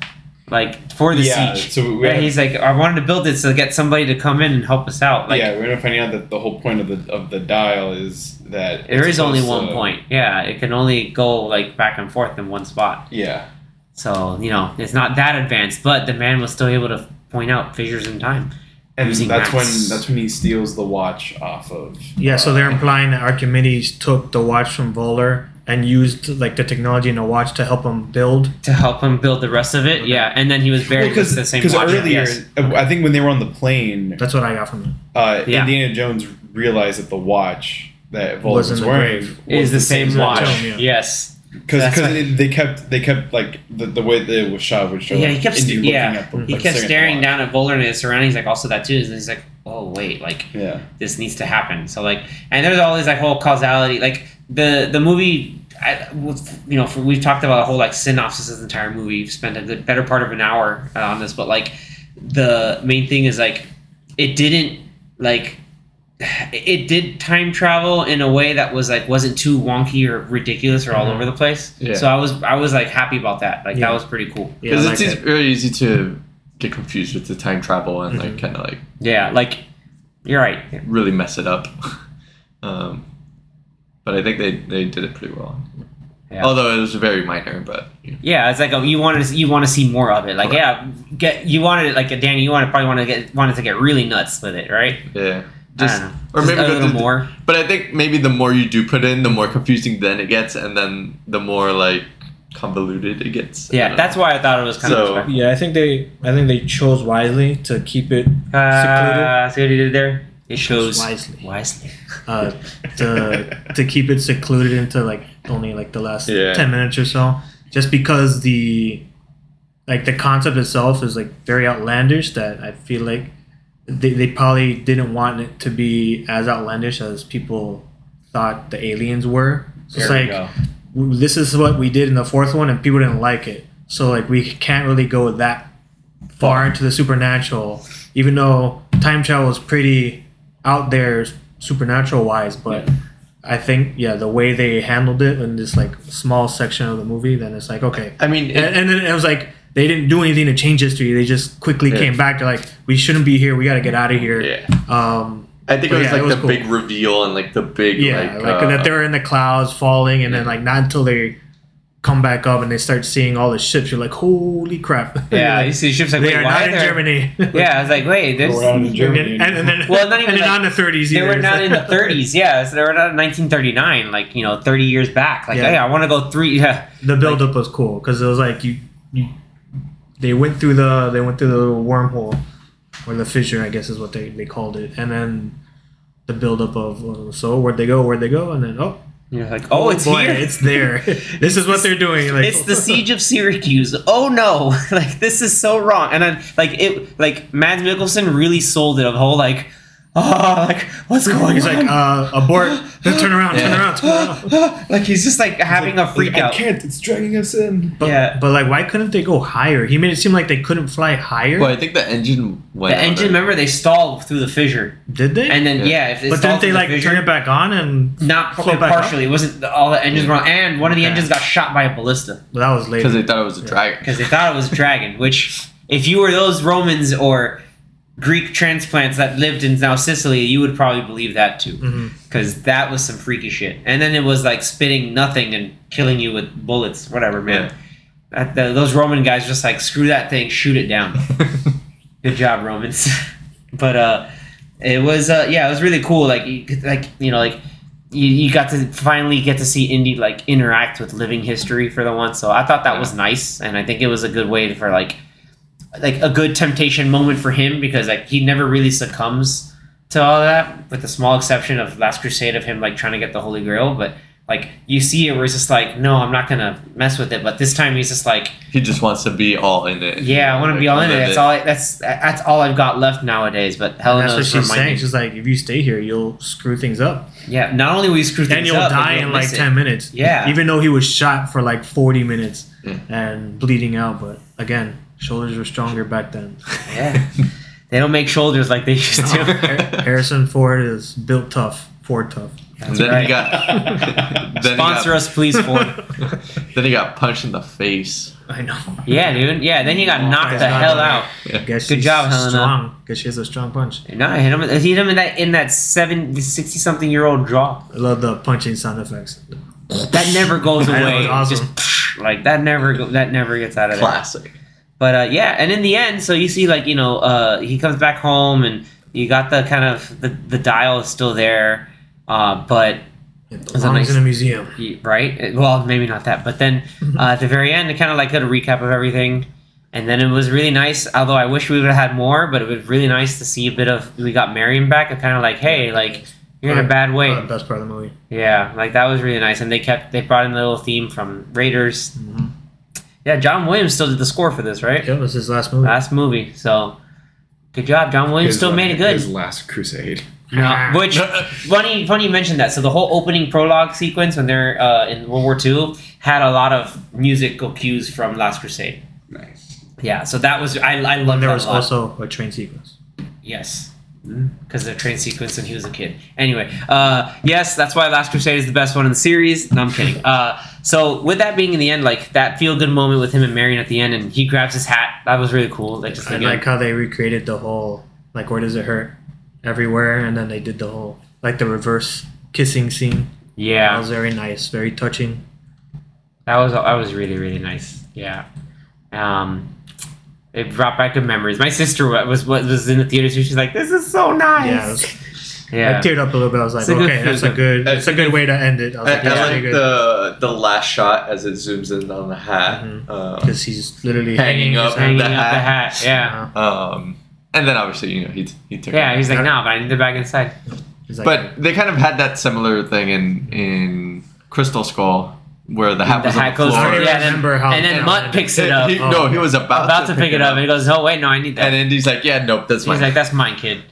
Speaker 1: like for the
Speaker 4: Yeah,
Speaker 1: siege
Speaker 4: so we
Speaker 1: yeah, he's like i wanted to build it to get somebody to come in and help us out like
Speaker 4: yeah, we're gonna find out that the whole point of the of the dial is that
Speaker 1: there is only one
Speaker 4: to-
Speaker 1: point yeah it can only go like back and forth in one spot
Speaker 4: Yeah,
Speaker 1: So, you know, it's not that advanced, but the man was still able to point out fissures in time.
Speaker 4: and
Speaker 1: Using
Speaker 4: that's
Speaker 1: maths.
Speaker 4: when that's when he steals the watch off of.
Speaker 3: Yeah, so
Speaker 4: uh,
Speaker 3: they're implying that Archimedes took the watch from Voller and used like the technology in the watch to help him build.
Speaker 1: To help him build the rest of it, yeah. And then he was buried
Speaker 4: because
Speaker 1: with the same
Speaker 4: because earlier,
Speaker 1: yes.
Speaker 4: I think when they were on the plane,
Speaker 3: That's what I got from it.
Speaker 4: uh,
Speaker 1: Yeah.
Speaker 4: Indiana Jones realized that the watch that Vold
Speaker 3: Was
Speaker 4: was,
Speaker 3: in the
Speaker 4: wearing
Speaker 3: grave.
Speaker 1: Is the same
Speaker 3: exact
Speaker 1: watch.
Speaker 3: tomb, yeah.
Speaker 1: Yes.
Speaker 4: because
Speaker 1: That's
Speaker 4: they kept they kept like the, the way that it was shot would show
Speaker 1: Yeah,
Speaker 4: like,
Speaker 1: he kept st- yeah,
Speaker 4: at the,
Speaker 1: he
Speaker 4: like,
Speaker 1: kept
Speaker 4: staring at the
Speaker 1: staring
Speaker 4: watch.
Speaker 1: down at Voller and his surroundings like also that too. And he's like, oh wait, like
Speaker 4: Yeah,
Speaker 1: this needs to happen. So like, and there's all this like whole causality. Like the the movie, I, with- you know, for, we've talked about a whole like synopsis of the entire movie. We've spent a good better part of an hour uh, on this, but like the main thing is like it didn't like it did time travel in a way that was like wasn't too wonky or ridiculous or all
Speaker 3: Mhm.
Speaker 1: over the place.
Speaker 2: Yeah.
Speaker 1: So I was I was like happy about that. Like
Speaker 3: Yeah.
Speaker 1: that was pretty cool.
Speaker 3: Yeah, I
Speaker 2: Because
Speaker 3: like
Speaker 2: it's easy, very easy to get confused with the time travel and like
Speaker 3: Mhm.
Speaker 2: kind of like
Speaker 1: Yeah, like you're right.
Speaker 2: really mess it up. um, but I think they, they did it pretty well.
Speaker 1: Yeah.
Speaker 2: Although it was very minor, but you know.
Speaker 1: Yeah, it's like oh, you wanted to, you want to see more of it. Like yeah, get you wanted it like Danny. You wanted probably want to get wanted to get really nuts with it, right?
Speaker 2: yeah.
Speaker 1: I
Speaker 2: Just,
Speaker 1: don't know.
Speaker 2: or
Speaker 1: Just
Speaker 2: maybe
Speaker 1: a little
Speaker 2: to-
Speaker 1: more.
Speaker 2: But I think maybe the more you do put in, the more confusing then it gets, and then the more like convoluted it gets.
Speaker 1: Yeah, that's
Speaker 2: know.
Speaker 1: why I thought it was kind
Speaker 2: So-
Speaker 1: of respectful.
Speaker 3: Yeah, I think they I think they chose wisely to keep it secluded.
Speaker 1: Uh, see what he did there? It shows
Speaker 3: wisely.
Speaker 1: Wisely.
Speaker 3: uh, to to keep it secluded into like only like the last
Speaker 2: Yeah.
Speaker 3: ten minutes or so, just because the like the concept itself is like very outlandish. That I feel like they, they probably didn't want it to be as outlandish as people thought the aliens were. So it's
Speaker 1: There we
Speaker 3: like
Speaker 1: go.
Speaker 3: this is what we did in the fourth one, and people didn't like it. So like we can't really go that far into the supernatural, even though time travel is pretty out there supernatural wise. But I think yeah, the way they handled it in this like small section of the movie, then it's like okay,
Speaker 2: I mean, it,
Speaker 3: and, and then it was like they didn't do anything to change history. They just quickly
Speaker 2: Yeah.
Speaker 3: came back to like we shouldn't be here. We got to get out of here.
Speaker 2: yeah.
Speaker 3: Um,
Speaker 2: I think it was
Speaker 3: yeah,
Speaker 2: like
Speaker 3: it was
Speaker 2: the
Speaker 3: cool.
Speaker 2: big reveal and like the big
Speaker 3: yeah,
Speaker 2: like,
Speaker 3: like,
Speaker 2: uh,
Speaker 3: that they were in the clouds falling, and then like not until they come back up and they start seeing all the ships, you're like, holy crap!
Speaker 1: Yeah, you see ships like
Speaker 3: they
Speaker 1: wait,
Speaker 3: are
Speaker 1: why
Speaker 3: not in Germany.
Speaker 1: Yeah, I was like, wait, there's
Speaker 4: We're out in
Speaker 3: and,
Speaker 4: Germany.
Speaker 3: then, and, then
Speaker 1: Well, not even
Speaker 3: and
Speaker 1: like-
Speaker 3: not in the 30s.
Speaker 1: They were not in the 30s, yeah. So they were not in 1939, like you know, 30 years back. Like,
Speaker 3: Yeah.
Speaker 1: hey, I want to go three. Yeah,
Speaker 3: the buildup was cool because it was like you, you, they went through the they went through the little wormhole or the fissure, I guess is what they, they called it, and then the buildup of uh, so where'd they go, where'd they go, and then oh
Speaker 1: you're like, oh, oh, it's
Speaker 3: boy,
Speaker 1: here.
Speaker 3: it's there. this is what they're doing. Like
Speaker 1: it's the siege of Syracuse. Oh no! Like this is so wrong. And then like it, like Mads Mikkelsen really sold it. Of the whole like, oh, like what's going
Speaker 3: He's
Speaker 1: on?
Speaker 3: like, uh, abort. Turn around, turn around, turn around.
Speaker 1: like he's just like having a freak out.
Speaker 4: can't. It's dragging us in.
Speaker 3: But,
Speaker 1: Yeah.
Speaker 3: but like, why couldn't they go higher? He made it seem like they couldn't fly higher.
Speaker 2: Well, I think the engine went.
Speaker 1: The engine,
Speaker 2: of-
Speaker 1: remember, they stalled through the fissure,
Speaker 3: Did they?
Speaker 1: and then
Speaker 2: Yeah.
Speaker 1: yeah, if it
Speaker 3: but
Speaker 1: stalled
Speaker 3: didn't they
Speaker 1: through the
Speaker 3: like
Speaker 1: fissure,
Speaker 3: turn it back on and?
Speaker 1: Not
Speaker 3: float back up?
Speaker 1: partially. It wasn't all the engines were on, and one of the
Speaker 3: Okay.
Speaker 1: engines got shot by a ballista
Speaker 3: Well, that was later.
Speaker 2: because they thought it was a dragon.
Speaker 1: because they thought it was a dragon. Which, if you were those Romans or Greek transplants that lived in now Sicily, you would probably believe that too,
Speaker 3: Mhm.
Speaker 1: because that was some freaky shit. And then it was like spitting nothing and killing you with bullets, whatever, man. The- those Roman guys just like screw that thing, shoot it down. Good job, Romans. but uh, it was uh, yeah, it was really cool. Like you, could- like you know, like you, you got to finally get to see Indy like interact with living history for the once. So I thought that was nice, and I think it was a good way for like like a good temptation moment for him because like he never really succumbs to all that, with the small exception of Last Crusade of him like trying to get the Holy Grail, but. Like you see it, where it's just like, no, I'm not gonna mess with it. But this time he's just like,
Speaker 2: he just wants to be all in it.
Speaker 1: yeah, I want to be all in it.
Speaker 2: Live
Speaker 1: That's all. I, that's that's all I've got left nowadays. But Helena
Speaker 3: That's what
Speaker 1: is
Speaker 3: she's saying. She's like, if you stay here, you'll screw things up,
Speaker 1: Yeah, not only will you screw
Speaker 3: and
Speaker 1: things
Speaker 3: you'll
Speaker 1: up, but
Speaker 3: die
Speaker 1: you'll die
Speaker 3: in like
Speaker 1: miss it.
Speaker 3: ten minutes.
Speaker 1: Yeah.
Speaker 3: Even though he was shot for like forty minutes
Speaker 2: Yeah.
Speaker 3: and bleeding out, but again, shoulders were stronger back then.
Speaker 1: Yeah, they don't make shoulders like they used to.
Speaker 3: Harrison Ford is built tough. Ford tough.
Speaker 1: That's
Speaker 2: then
Speaker 1: right.
Speaker 2: he got then
Speaker 1: Sponsor
Speaker 2: he
Speaker 1: us, please, Ford.
Speaker 2: Then he got punched in the face.
Speaker 3: I know.
Speaker 1: yeah, dude. Yeah, then he got
Speaker 3: Oh,
Speaker 1: knocked the
Speaker 3: not
Speaker 1: hell
Speaker 3: gonna-
Speaker 1: out.
Speaker 3: Guess
Speaker 1: Good
Speaker 3: she's
Speaker 1: job, Helena.
Speaker 3: Strong. Guess she has a strong punch.
Speaker 1: No, I hit him. He hit him in that in that seven, sixty something year old jaw.
Speaker 3: I love the punching sound effects.
Speaker 1: That never goes
Speaker 3: I know,
Speaker 1: away.
Speaker 3: awesome.
Speaker 1: Just like that never go, that never gets out of there.
Speaker 2: Classic.
Speaker 1: But uh, yeah, and in the end, so you see, like you know, uh, he comes back home, and you got the kind of the, the dial is still there, uh, but
Speaker 3: It
Speaker 1: a
Speaker 3: belongs
Speaker 1: nice-
Speaker 3: in a museum.
Speaker 1: right? Well, maybe not that, but then uh, at the very end, it kind of like got a recap of everything, and then it was really nice. Although I wish we would have had more, but it was really nice to see a bit of we got Marion back. It kind of like, hey, like you're in a bad way.
Speaker 3: Best part of the movie.
Speaker 1: Yeah, like that was really nice, and they kept they brought in the little theme from Raiders.
Speaker 3: Mhm.
Speaker 1: Yeah, John Williams still did the score for this, right?
Speaker 3: Yeah, it was his last movie.
Speaker 1: last movie. So good job, John Williams.
Speaker 4: His,
Speaker 1: still made it good.
Speaker 4: His last crusade.
Speaker 1: No, which funny, funny you mentioned that. So the whole opening prologue sequence when they're uh, in World War II had a lot of musical cues from Last Crusade.
Speaker 4: Nice.
Speaker 1: Yeah, so that was I I love
Speaker 3: and there
Speaker 1: that
Speaker 3: was
Speaker 1: a lot.
Speaker 3: also a train sequence.
Speaker 1: yes. Because the train sequence and he was a kid. Anyway, uh, yes, that's why Last Crusade is the best one in the series. No, I'm kidding. Uh, so with that being in the end, like that feel good moment with him and Marion at the end, and he grabs his hat. That was really cool. Like just
Speaker 3: I like how they recreated the whole like where does it hurt everywhere, and then they did the whole like the reverse kissing scene.
Speaker 1: Yeah, That
Speaker 3: was very nice, very touching.
Speaker 1: That was that was really really nice. Yeah, um, it brought back good memories. My sister was was, was in the theater, so she's like, "This is so nice."
Speaker 3: Yeah, was,
Speaker 1: yeah.
Speaker 3: I teared up a little bit. I was like,
Speaker 1: It's a good
Speaker 3: okay, that's a good,
Speaker 2: good.
Speaker 3: it's a good way to end it. I was
Speaker 2: I,
Speaker 3: like,
Speaker 2: I like
Speaker 3: pretty good
Speaker 2: the the last shot as it zooms in on the hat.
Speaker 3: Mhm.
Speaker 2: Uh,
Speaker 3: because he's literally
Speaker 2: Hanging
Speaker 3: hanging,
Speaker 2: up
Speaker 1: hanging
Speaker 3: hand.
Speaker 1: up
Speaker 2: the
Speaker 1: the
Speaker 2: hat.
Speaker 1: hat. Yeah,
Speaker 3: Uh,
Speaker 2: um, and then obviously you know he he took.
Speaker 1: yeah.
Speaker 2: it.
Speaker 1: He's like, "No, but I need it back inside."
Speaker 3: like,
Speaker 2: But they kind of had that similar thing in in Crystal Skull where the hat
Speaker 1: the
Speaker 2: was on
Speaker 1: hat
Speaker 2: the
Speaker 1: goes.
Speaker 2: floor.
Speaker 3: I don't
Speaker 1: Yeah, then,
Speaker 3: remember how-
Speaker 1: and then
Speaker 3: how
Speaker 1: Mutt picks it up.
Speaker 2: He-
Speaker 3: Oh.
Speaker 2: no, he was about,
Speaker 1: about to pick it up, and he goes, "Oh wait, no, I need that."
Speaker 2: and Indy's like, yeah, nope, that's
Speaker 1: He's
Speaker 2: mine.
Speaker 1: He's like, "That's mine, kid,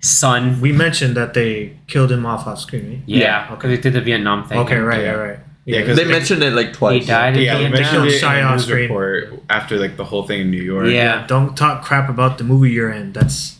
Speaker 1: son."
Speaker 3: we mentioned that they killed him off off screen. Right?
Speaker 1: Yeah,
Speaker 2: Yeah,
Speaker 1: because we did the Vietnam thing.
Speaker 3: Okay, right,
Speaker 4: Yeah.
Speaker 3: right, right.
Speaker 4: Yeah,
Speaker 3: Yeah,
Speaker 4: 'cause
Speaker 2: they
Speaker 4: they-
Speaker 2: mentioned it like twice.
Speaker 1: He died in
Speaker 4: Yeah, they mentioned it in the
Speaker 3: off
Speaker 4: news report after like the whole thing in New York.
Speaker 1: Yeah.
Speaker 3: don't talk crap about the movie you're in. That's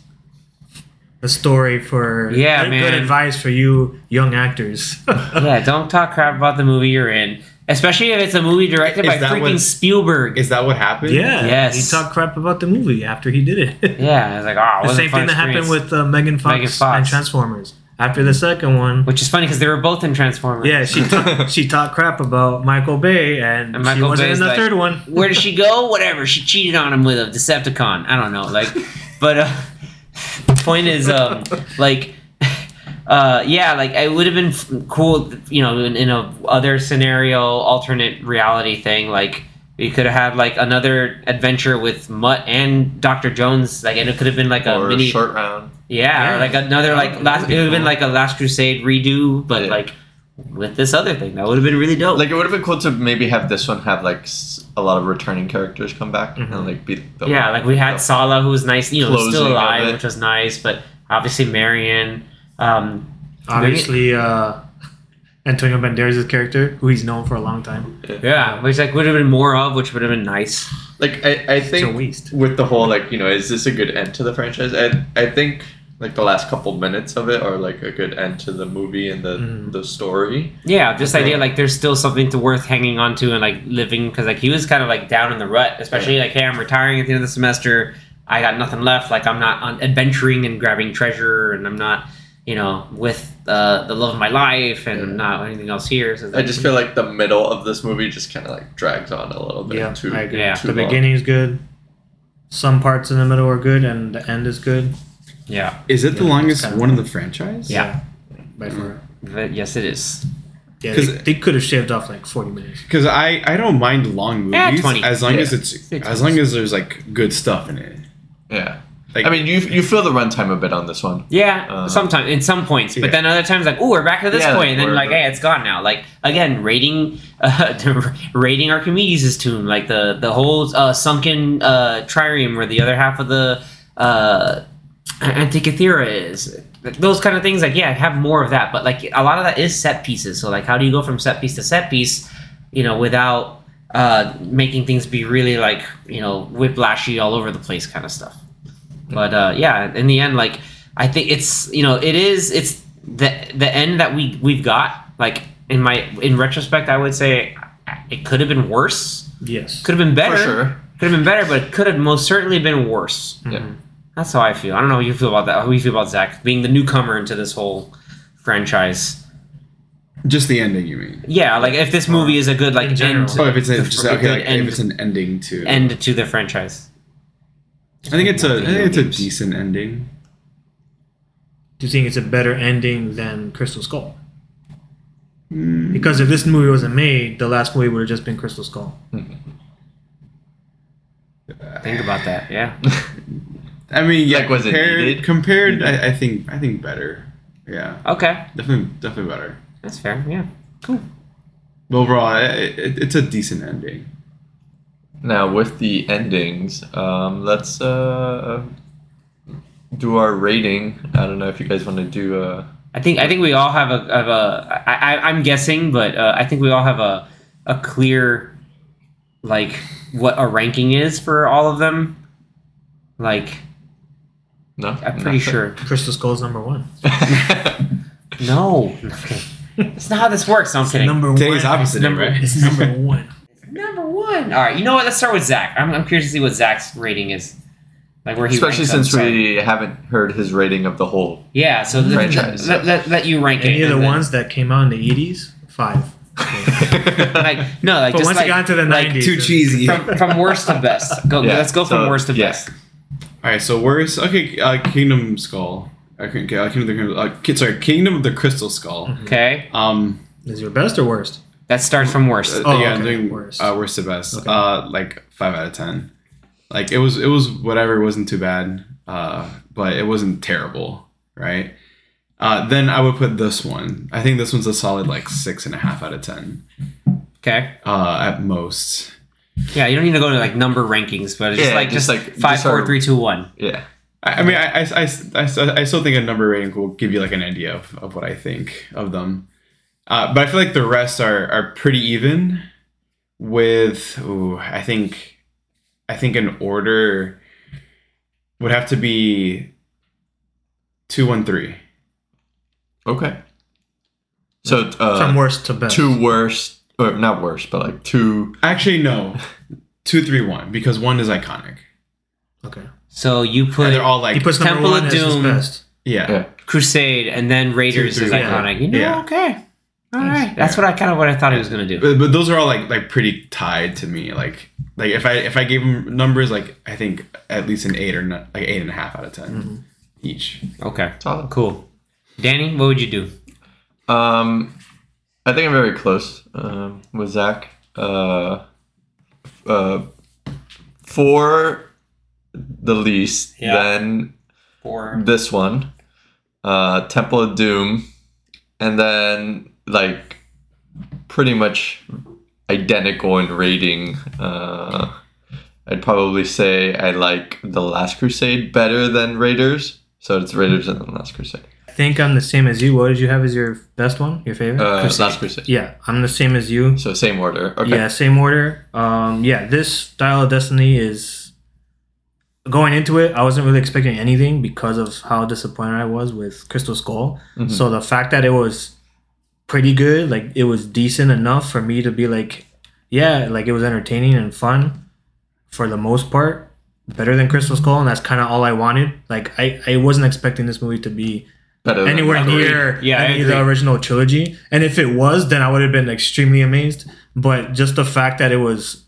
Speaker 3: a story for
Speaker 1: Yeah,
Speaker 3: good,
Speaker 1: man.
Speaker 3: good advice for you young actors.
Speaker 1: yeah, don't talk crap about the movie you're in, especially if it's a movie directed
Speaker 4: Is
Speaker 1: by freaking
Speaker 4: what-
Speaker 1: Spielberg.
Speaker 4: Is that what happened?
Speaker 3: yeah,
Speaker 1: Yes.
Speaker 3: he talked crap about the movie after he did it.
Speaker 1: yeah, it's like, oh,
Speaker 3: the same
Speaker 1: a fun
Speaker 3: thing that happened with uh, Megan Fox,
Speaker 1: Megan Fox.
Speaker 3: and Transformers. After the second one,
Speaker 1: Which is funny because they were both in Transformers.
Speaker 3: yeah, she ta- she talked crap about Michael Bay, and,
Speaker 1: And
Speaker 3: she
Speaker 1: Michael
Speaker 3: wasn't
Speaker 1: Bay's
Speaker 3: in the
Speaker 1: like,
Speaker 3: third one.
Speaker 1: Where did she go? Whatever. She cheated on him with a Decepticon. I don't know. Like, but uh, the point is, um, like, uh, yeah, like it would have been cool, you know, in, in a other scenario, alternate reality thing. Like, we could have had like another adventure with Mutt and Doctor Jones. Like, and it could have been like a
Speaker 2: or
Speaker 1: mini,
Speaker 2: short round.
Speaker 1: yeah, or
Speaker 3: Yeah.
Speaker 1: like another like
Speaker 3: That
Speaker 1: last. It would have been like a Last Crusade redo, but
Speaker 2: Yeah.
Speaker 1: like with this other thing, that would have been really dope.
Speaker 2: Like it would have been cool to maybe have this one have like a lot of returning characters come back
Speaker 3: Mhm.
Speaker 2: and like be the
Speaker 1: yeah, like we had
Speaker 2: the-
Speaker 1: Sallah, who was nice, you know, still alive, which was nice. But Obviously, Marion. Um,
Speaker 3: Obviously, uh, Antonio Banderas' character, who he's known for a long time.
Speaker 1: yeah, which like would have been more of, which would have been nice.
Speaker 2: Like I, I think
Speaker 3: waste.
Speaker 2: with the whole like you know is this a good end to the franchise? I I think like the last couple minutes of it are like a good end to the movie and the
Speaker 3: Mhm.
Speaker 2: the story.
Speaker 1: Yeah, this idea like there's still something to worth hanging on to and like living because like he was kind of like down in the rut, especially like hey, I'm retiring at the end of the semester. I got nothing left. Like I'm not on adventuring and grabbing treasure, and I'm not you know with uh, the love of my life, and I'm not anything else here. So it's
Speaker 2: I just feel like the middle of this movie just kind of like drags on a little bit
Speaker 3: Yeah,
Speaker 2: too.
Speaker 3: I agree.
Speaker 1: Yeah.
Speaker 2: too
Speaker 3: The
Speaker 2: long.
Speaker 3: beginning is good. Some parts in the middle are good, and the end is good.
Speaker 1: yeah,
Speaker 4: Is it the longest
Speaker 3: it's kinda-
Speaker 4: one in the franchise?
Speaker 1: Yeah.
Speaker 3: By far.
Speaker 1: But yes, it is.
Speaker 3: Yeah,
Speaker 4: 'Cause-
Speaker 3: they, they could have shaved off like 40 minutes.
Speaker 4: Because I, I don't mind long movies
Speaker 1: Eh,
Speaker 4: as long
Speaker 2: Yeah.
Speaker 4: as it's
Speaker 1: Say
Speaker 4: as long as there's like good stuff in it.
Speaker 2: Yeah.
Speaker 4: Like
Speaker 2: I mean, you you feel the runtime a bit on this one.
Speaker 1: Yeah,
Speaker 2: Uh,
Speaker 1: sometimes in some points, but
Speaker 4: yeah.
Speaker 1: then other times like, oh, we're back to this
Speaker 2: Yeah,
Speaker 1: point, and then like, hey, it's gone now. Like again, rating, uh, rating Archimedes' tomb, like the the whole uh, sunken uh, trireme where the other half of the uh, Antikythera is. Those kind of things, like yeah, I have more of that, but like a lot of that is set pieces. So like, how do you go from set piece to set piece, you know, without uh, making things be really like you know whiplashy all over the place kind of stuff. But uh, yeah, in the end, like I think it's you know it is it's the the end that we we've got. Like in my in retrospect, I would say it could have been worse.
Speaker 3: Yes.
Speaker 1: Could have been better.
Speaker 2: For sure.
Speaker 1: Could have been better, but it could have most certainly been worse.
Speaker 2: Yeah.
Speaker 3: Mhm.
Speaker 1: That's how I feel. I don't know how you feel about that. How you feel about Zach being the newcomer into this whole franchise?
Speaker 4: just the ending, you mean?
Speaker 1: Yeah, like if this movie is a good like
Speaker 3: In general.
Speaker 1: end,
Speaker 4: Oh, if it's a, just
Speaker 1: fr-
Speaker 4: okay,
Speaker 1: good
Speaker 4: like, if it's an ending to
Speaker 1: end to the franchise.
Speaker 4: I think it's a I think it's a decent ending.
Speaker 3: Do you think it's a better ending than Crystal Skull?
Speaker 4: Mm,
Speaker 3: Because if this movie wasn't made, the last movie would have just been Crystal Skull.
Speaker 1: Think about that. Yeah.
Speaker 4: I mean, yeah,
Speaker 2: Like, was it
Speaker 4: compared,
Speaker 2: needed?
Speaker 4: compared I, I think I think better. Yeah,
Speaker 1: Okay,
Speaker 4: definitely definitely better.
Speaker 1: that's fair. Yeah. Cool.
Speaker 4: But overall, it, it, it's a decent ending.
Speaker 2: Now with the endings, um, let's uh, do our rating. I don't know if you guys want to do a.
Speaker 1: I think I think we all have a, have a I, I, I'm guessing, but uh, I think we all have a a clear like what a ranking is for all of them. Like
Speaker 2: No,
Speaker 1: I'm pretty sure.
Speaker 3: Crystal Skull's number one.
Speaker 1: No, okay. that's not how this works. No, I'm kidding.
Speaker 3: Number one.
Speaker 4: Today's
Speaker 3: one.
Speaker 4: opposite,
Speaker 1: number-
Speaker 4: right?
Speaker 3: It's number one.
Speaker 1: Number one. All right, you know what? Let's start with Zach. I'm, I'm curious to see what Zach's rating is. Like where he
Speaker 2: Especially
Speaker 1: ranks
Speaker 2: since
Speaker 1: set.
Speaker 2: we haven't heard his rating of the whole.
Speaker 1: yeah. So let,
Speaker 2: Franchise.
Speaker 1: let, let, let you rank
Speaker 3: Any
Speaker 1: it.
Speaker 3: of the
Speaker 1: and then-
Speaker 3: ones that came out in the 80s? Five.
Speaker 1: like no, like
Speaker 3: But
Speaker 1: just
Speaker 3: once
Speaker 1: like
Speaker 3: it got into the
Speaker 1: like
Speaker 3: 90s,
Speaker 4: Too cheesy.
Speaker 1: from, from worst to best. Go.
Speaker 2: Yeah,
Speaker 1: Let's go from worst to
Speaker 2: yeah.
Speaker 1: best.
Speaker 4: All right, so worst. Okay, uh, Kingdom Skull. Okay, uh, Kingdom of the uh, sorry, Kingdom of the Crystal Skull.
Speaker 1: Okay,
Speaker 4: Um,
Speaker 3: Is your best or worst?
Speaker 1: That starts from worst.
Speaker 4: uh,
Speaker 3: Oh,
Speaker 4: yeah,
Speaker 3: okay,
Speaker 4: doing
Speaker 3: worst.
Speaker 4: worst. Uh, worst to best.
Speaker 3: Okay.
Speaker 4: Uh, like five out of ten. Like it was, it was whatever. It wasn't too bad. Uh, but it wasn't terrible, right? Uh, then I would put this one. I think this one's a solid like six and a half out of ten.
Speaker 1: Okay.
Speaker 4: Uh, at most.
Speaker 1: Yeah, you don't need to go to like number rankings, but it's just like
Speaker 2: just
Speaker 1: just,
Speaker 2: like-
Speaker 1: five,
Speaker 2: just
Speaker 1: four,
Speaker 2: our-
Speaker 1: three, two, one.
Speaker 2: Yeah.
Speaker 4: I, I mean, I, I, I, I, I still think a number rating will give you like an idea of, of what I think of them. Uh, but I feel like the rest are, are pretty even with, ooh, I think, I think an order would have to be two, one, three.
Speaker 2: Okay. So uh,
Speaker 3: From worst to best.
Speaker 2: two worst, or not worst, but like two.
Speaker 4: Actually, no, two, three, one, because one is iconic.
Speaker 3: Okay.
Speaker 1: So you put
Speaker 4: And they're all like,
Speaker 3: He puts
Speaker 1: Temple
Speaker 3: one
Speaker 1: of Doom.
Speaker 3: best.
Speaker 4: yeah.
Speaker 2: Yeah.
Speaker 1: Crusade and then Raiders
Speaker 4: Two,
Speaker 1: is
Speaker 4: three,
Speaker 3: yeah.
Speaker 1: iconic. You know,
Speaker 4: Yeah.
Speaker 1: okay. All right.
Speaker 3: Nice.
Speaker 1: That's what I kind of what I thought he was gonna do.
Speaker 4: But, but those are all like like pretty tied to me. Like like if I if I gave them numbers, like I think at least an eight or not, like eight and a half out of 10
Speaker 3: Mm-hmm.
Speaker 4: each.
Speaker 1: Okay.
Speaker 2: Solid.
Speaker 1: Cool. Danny, what would you do?
Speaker 2: Um, I think I'm very close um, with Zach. Uh, uh, for the least,
Speaker 1: Yeah.
Speaker 2: then
Speaker 1: Four.
Speaker 2: this one, uh, Temple of Doom, and then like pretty much identical in rating. Uh, I'd probably say I like The Last Crusade better than Raiders, So it's Raiders and then Last Crusade.
Speaker 3: I think I'm the same as you. What did you have as your best one? Your favorite?
Speaker 2: Uh,
Speaker 3: Crusade.
Speaker 2: Last Crusade.
Speaker 3: Yeah, I'm the same as you.
Speaker 2: So same order. Okay.
Speaker 3: Yeah, same order. Um, yeah, this Dial of Destiny is going into it. I wasn't really expecting anything because of how disappointed I was with Crystal Skull.
Speaker 2: Mhm.
Speaker 3: So the fact that it was pretty good, like it was decent enough for me to be like, yeah, like it was entertaining and fun for the most part. Better than Crystal Skull, and that's kind of all I wanted. Like I, I wasn't expecting this movie to be
Speaker 2: Better
Speaker 3: anywhere
Speaker 2: Last
Speaker 3: near
Speaker 1: Yeah,
Speaker 3: any of the original trilogy. And if it was, then I would have been extremely amazed. But just the fact that it was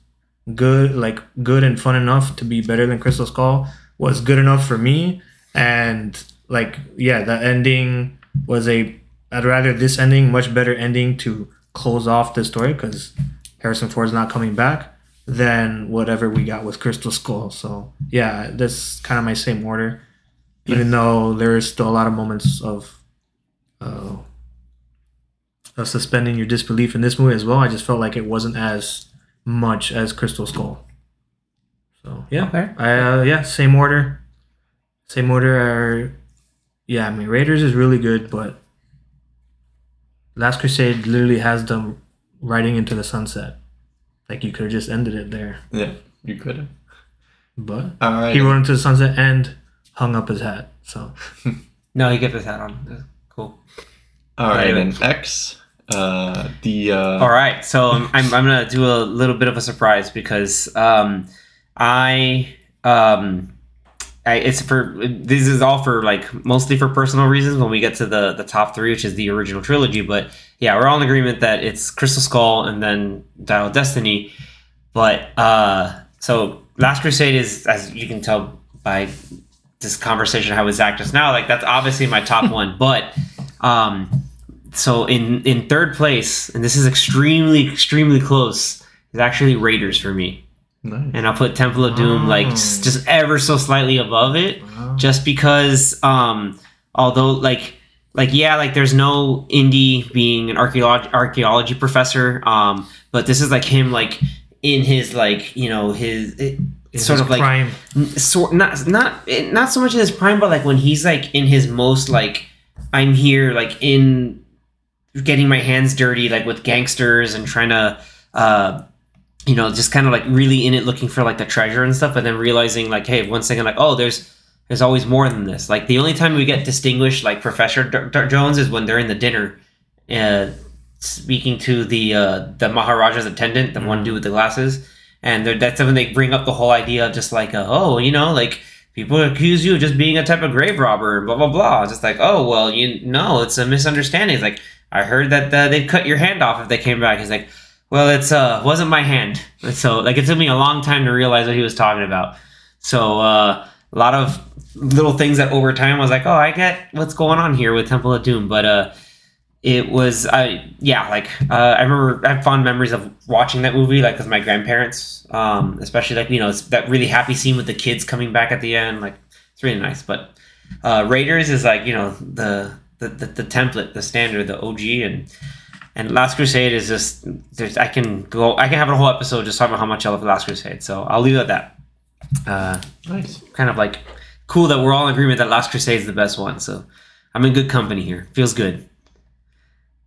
Speaker 3: good, like good and fun enough to be better than Crystal Skull was good enough for me. And like, yeah, the ending was a. I'd rather this ending, much better ending to close off the story because Harrison Ford's not coming back than whatever we got with Crystal Skull. So yeah, that's kind of my same order even though there is still a lot of moments of uh, of suspending your disbelief in this movie as well. I just felt like it wasn't as much as Crystal Skull. So yeah,
Speaker 1: Okay.
Speaker 3: I, uh, yeah, same order, same order. Are, yeah, I mean Raiders is really good, but Last Crusade literally has them riding into the sunset. Like you could have just ended it there,
Speaker 2: Yeah, you could have.
Speaker 3: but
Speaker 2: All right.
Speaker 3: he rode into the sunset and hung up his hat. So
Speaker 1: No, he kept his hat on. That's Cool.
Speaker 2: All right,
Speaker 1: Anyway.
Speaker 2: then X. Uh, the uh,
Speaker 1: All right, so um, I'm, I'm gonna do a little bit of a surprise because um, I um, I, it's for this is all for like mostly for personal reasons when we get to the the top three, which is the original trilogy. But yeah, we're all in agreement that it's Crystal Skull and then Dial of Destiny. But uh, so Last Crusade is, as you can tell by this conversation I how Zach just now, like that's obviously my top one. But um, so in in third place, and this is extremely extremely close, is actually Raiders for me,
Speaker 2: nice.
Speaker 1: and I'll put Temple of Doom like
Speaker 3: Oh.
Speaker 1: just, just ever so slightly above it,
Speaker 3: wow.
Speaker 1: just because um although like like yeah like there's no Indy being an archaeology archaeology professor um but this is like him like in his like you know his it, sort of like
Speaker 3: prime.
Speaker 1: sort not not not so much in his prime, but like when he's like in his most like I'm here like in getting my hands dirty like with gangsters and trying to uh you know just kind of like really in it looking for like the treasure and stuff, but then realizing like hey one second like oh there's there's always more than this. Like the only time we get distinguished like Professor D- D- Jones is when they're in the dinner, uh, speaking to the uh, the Maharaja's attendant, the one dude with the glasses, and they're- that's when they bring up the whole idea of just like uh, oh you know like people accuse you of just being a type of grave robber blah blah blah. It's just like oh well you know it's a misunderstanding. It's like I heard that uh, they'd cut your hand off if they came back. He's like well it's uh wasn't my hand. So like it took me a long time to realize what he was talking about. So uh, a lot of little things that over time I was like, oh, I get what's going on here with Temple of Doom, but uh, it was I yeah, like uh, I remember I have fond memories of watching that movie, like with my grandparents, um, especially like you know that really happy scene with the kids coming back at the end, like it's really nice. But uh, Raiders is like you know the the, the the template, the standard, the OG, and and Last Crusade is just there's I can go I can have a whole episode just talking about how much I love Last Crusade, so I'll leave it at that. Uh,
Speaker 2: Nice.
Speaker 1: kind of like cool that we're all in agreement that Last Crusade is the best one. So I'm in good company here. Feels good.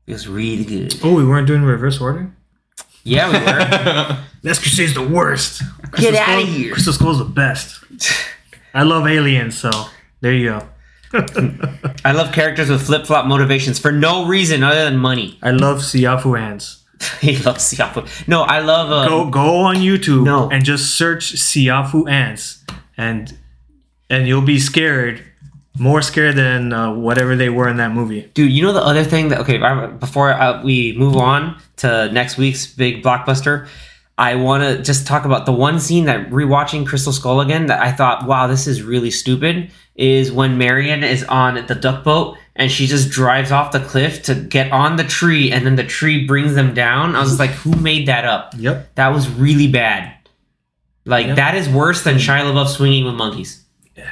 Speaker 1: Feels really good.
Speaker 3: Oh, we weren't doing reverse order.
Speaker 1: Yeah, we were.
Speaker 3: Last Crusade's the worst.
Speaker 1: Get
Speaker 3: Crystal
Speaker 1: outta
Speaker 3: Skull-
Speaker 1: here.
Speaker 3: Crystal Skull's the best. I love aliens, so there you go.
Speaker 1: I love characters with flip flop motivations for no reason other than money.
Speaker 3: I love Siafu ants.
Speaker 1: he loves Siafu. No, I love. Uh,
Speaker 3: Go go on YouTube
Speaker 1: No.
Speaker 3: and just search Siafu ants, and and you'll be scared, more scared than uh, whatever they were in that movie.
Speaker 1: Dude, you know the other thing that okay, before uh, we move on to next week's big blockbuster, I want to just talk about the one scene that rewatching Crystal Skull again that I thought, wow, this is really stupid. Is when Marion is on the duck boat and she just drives off the cliff to get on the tree, and then the tree brings them down. I was like, who made that up?
Speaker 3: Yep.
Speaker 1: That was really bad. Like
Speaker 3: Yeah.
Speaker 1: that is worse than Shia LaBeouf swinging with monkeys.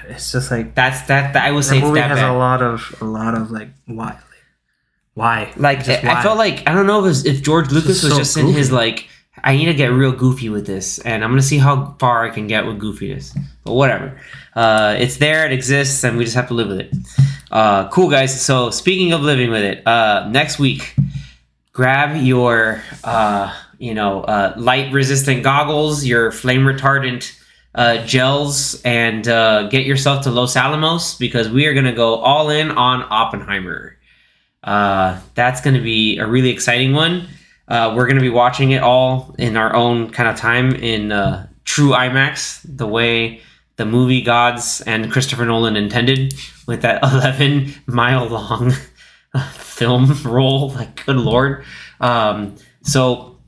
Speaker 3: It's just like
Speaker 1: That's that. that I would say
Speaker 3: movie
Speaker 1: that
Speaker 3: has
Speaker 1: bad.
Speaker 3: a lot of a lot of like why, why?
Speaker 1: Like
Speaker 3: Just
Speaker 1: I, I felt like I don't know if, was, if George Lucas was
Speaker 3: so
Speaker 1: just in his like I need to get real goofy with this, and I'm gonna see how far I can get with goofiness. But whatever, uh, it's there, it exists, and we just have to live with it. Uh, cool, guys. So speaking of living with it, uh, next week, grab your uh, you know uh, light resistant goggles, your flame retardant uh, gels, and get yourself to Los Alamos because we are gonna go all in on Oppenheimer. That's gonna be a really exciting one. Uh, we're going to be watching it all in our own kind of time in uh, true IMAX, the way the movie gods and Christopher Nolan intended, with that 11 mile long film roll. Like, good lord. Um, so,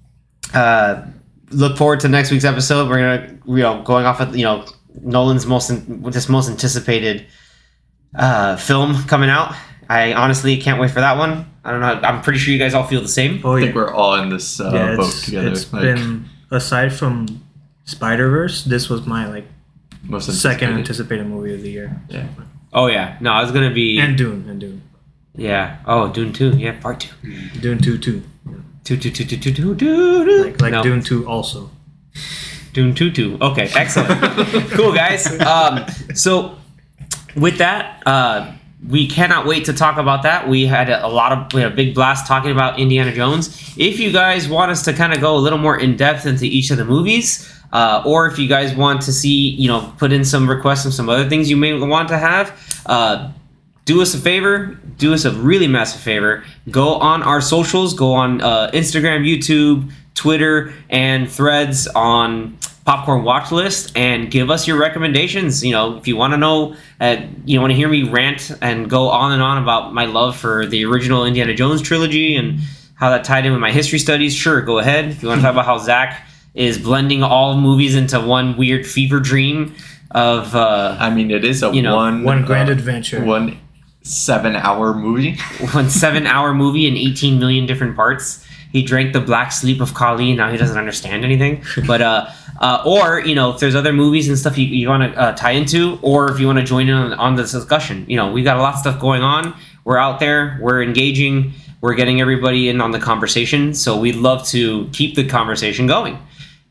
Speaker 1: uh, look forward to next week's episode. We're gonna, you know, going off of you know Nolan's most this most anticipated uh, film coming out. I honestly can't wait for that one. I don't know. I'm pretty sure you guys all feel the same.
Speaker 3: Oh
Speaker 2: I
Speaker 3: yeah,
Speaker 2: think we're all in this uh,
Speaker 3: yeah.
Speaker 2: boat
Speaker 3: It's,
Speaker 2: together.
Speaker 3: it's
Speaker 2: like,
Speaker 3: been aside from Spider Verse, this was my like
Speaker 2: most
Speaker 3: second
Speaker 2: anticipated.
Speaker 3: anticipated movie of the year.
Speaker 2: Yeah.
Speaker 1: Oh yeah, no, it's gonna be
Speaker 3: And Dune, and Dune,
Speaker 1: yeah. Oh, Dune two, yeah, part two.
Speaker 3: Dune two two,
Speaker 1: Two two two two two two two.
Speaker 3: like like
Speaker 1: no.
Speaker 3: Dune two also.
Speaker 1: Dune two two. Okay, excellent. cool guys. Um, so with that, uh, we cannot wait to talk about that. We had a, lot of we had a big blast talking about Indiana Jones. If you guys want us to kind of go a little more in depth into each of the movies, uh, or if you guys want to see, you know, put in some requests of some other things you may want to have, uh, do us a favor, do us a really massive favor. Go on our socials, go on uh, Instagram, YouTube, Twitter, and threads on Popcorn Watchlist and give us your recommendations. You know, if you want to know, uh, you want to hear me rant and go on and on about my love for the original Indiana Jones trilogy and how that tied in with my history studies, sure, go ahead. If you want to talk about how Zach is blending all movies into one weird fever dream of. Uh,
Speaker 2: I mean, it is a
Speaker 1: You know,
Speaker 2: one
Speaker 3: One grand
Speaker 2: uh,
Speaker 3: adventure.
Speaker 2: one seven-hour movie.
Speaker 1: one seven hour movie in 18 million different parts. He drank the black sleep of Kali, now he doesn't understand anything. But, uh, uh, or, you know, if there's other movies and stuff you, you want to uh, tie into, or if you want to join in on, on this discussion, you know, we've got a lot of stuff going on. We're out there, we're engaging, we're getting everybody in on the conversation. So we'd love to keep the conversation going.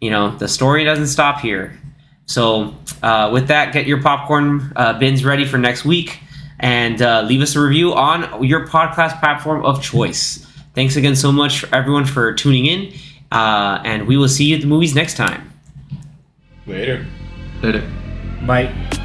Speaker 1: You know, the story doesn't stop here. So, uh, with that, get your popcorn uh, bins ready for next week and uh, leave us a review on your podcast platform of choice. Thanks again so much, everyone, for tuning in. Uh, and we will see you at the movies next time.
Speaker 4: Later.
Speaker 2: Later.
Speaker 3: Bye.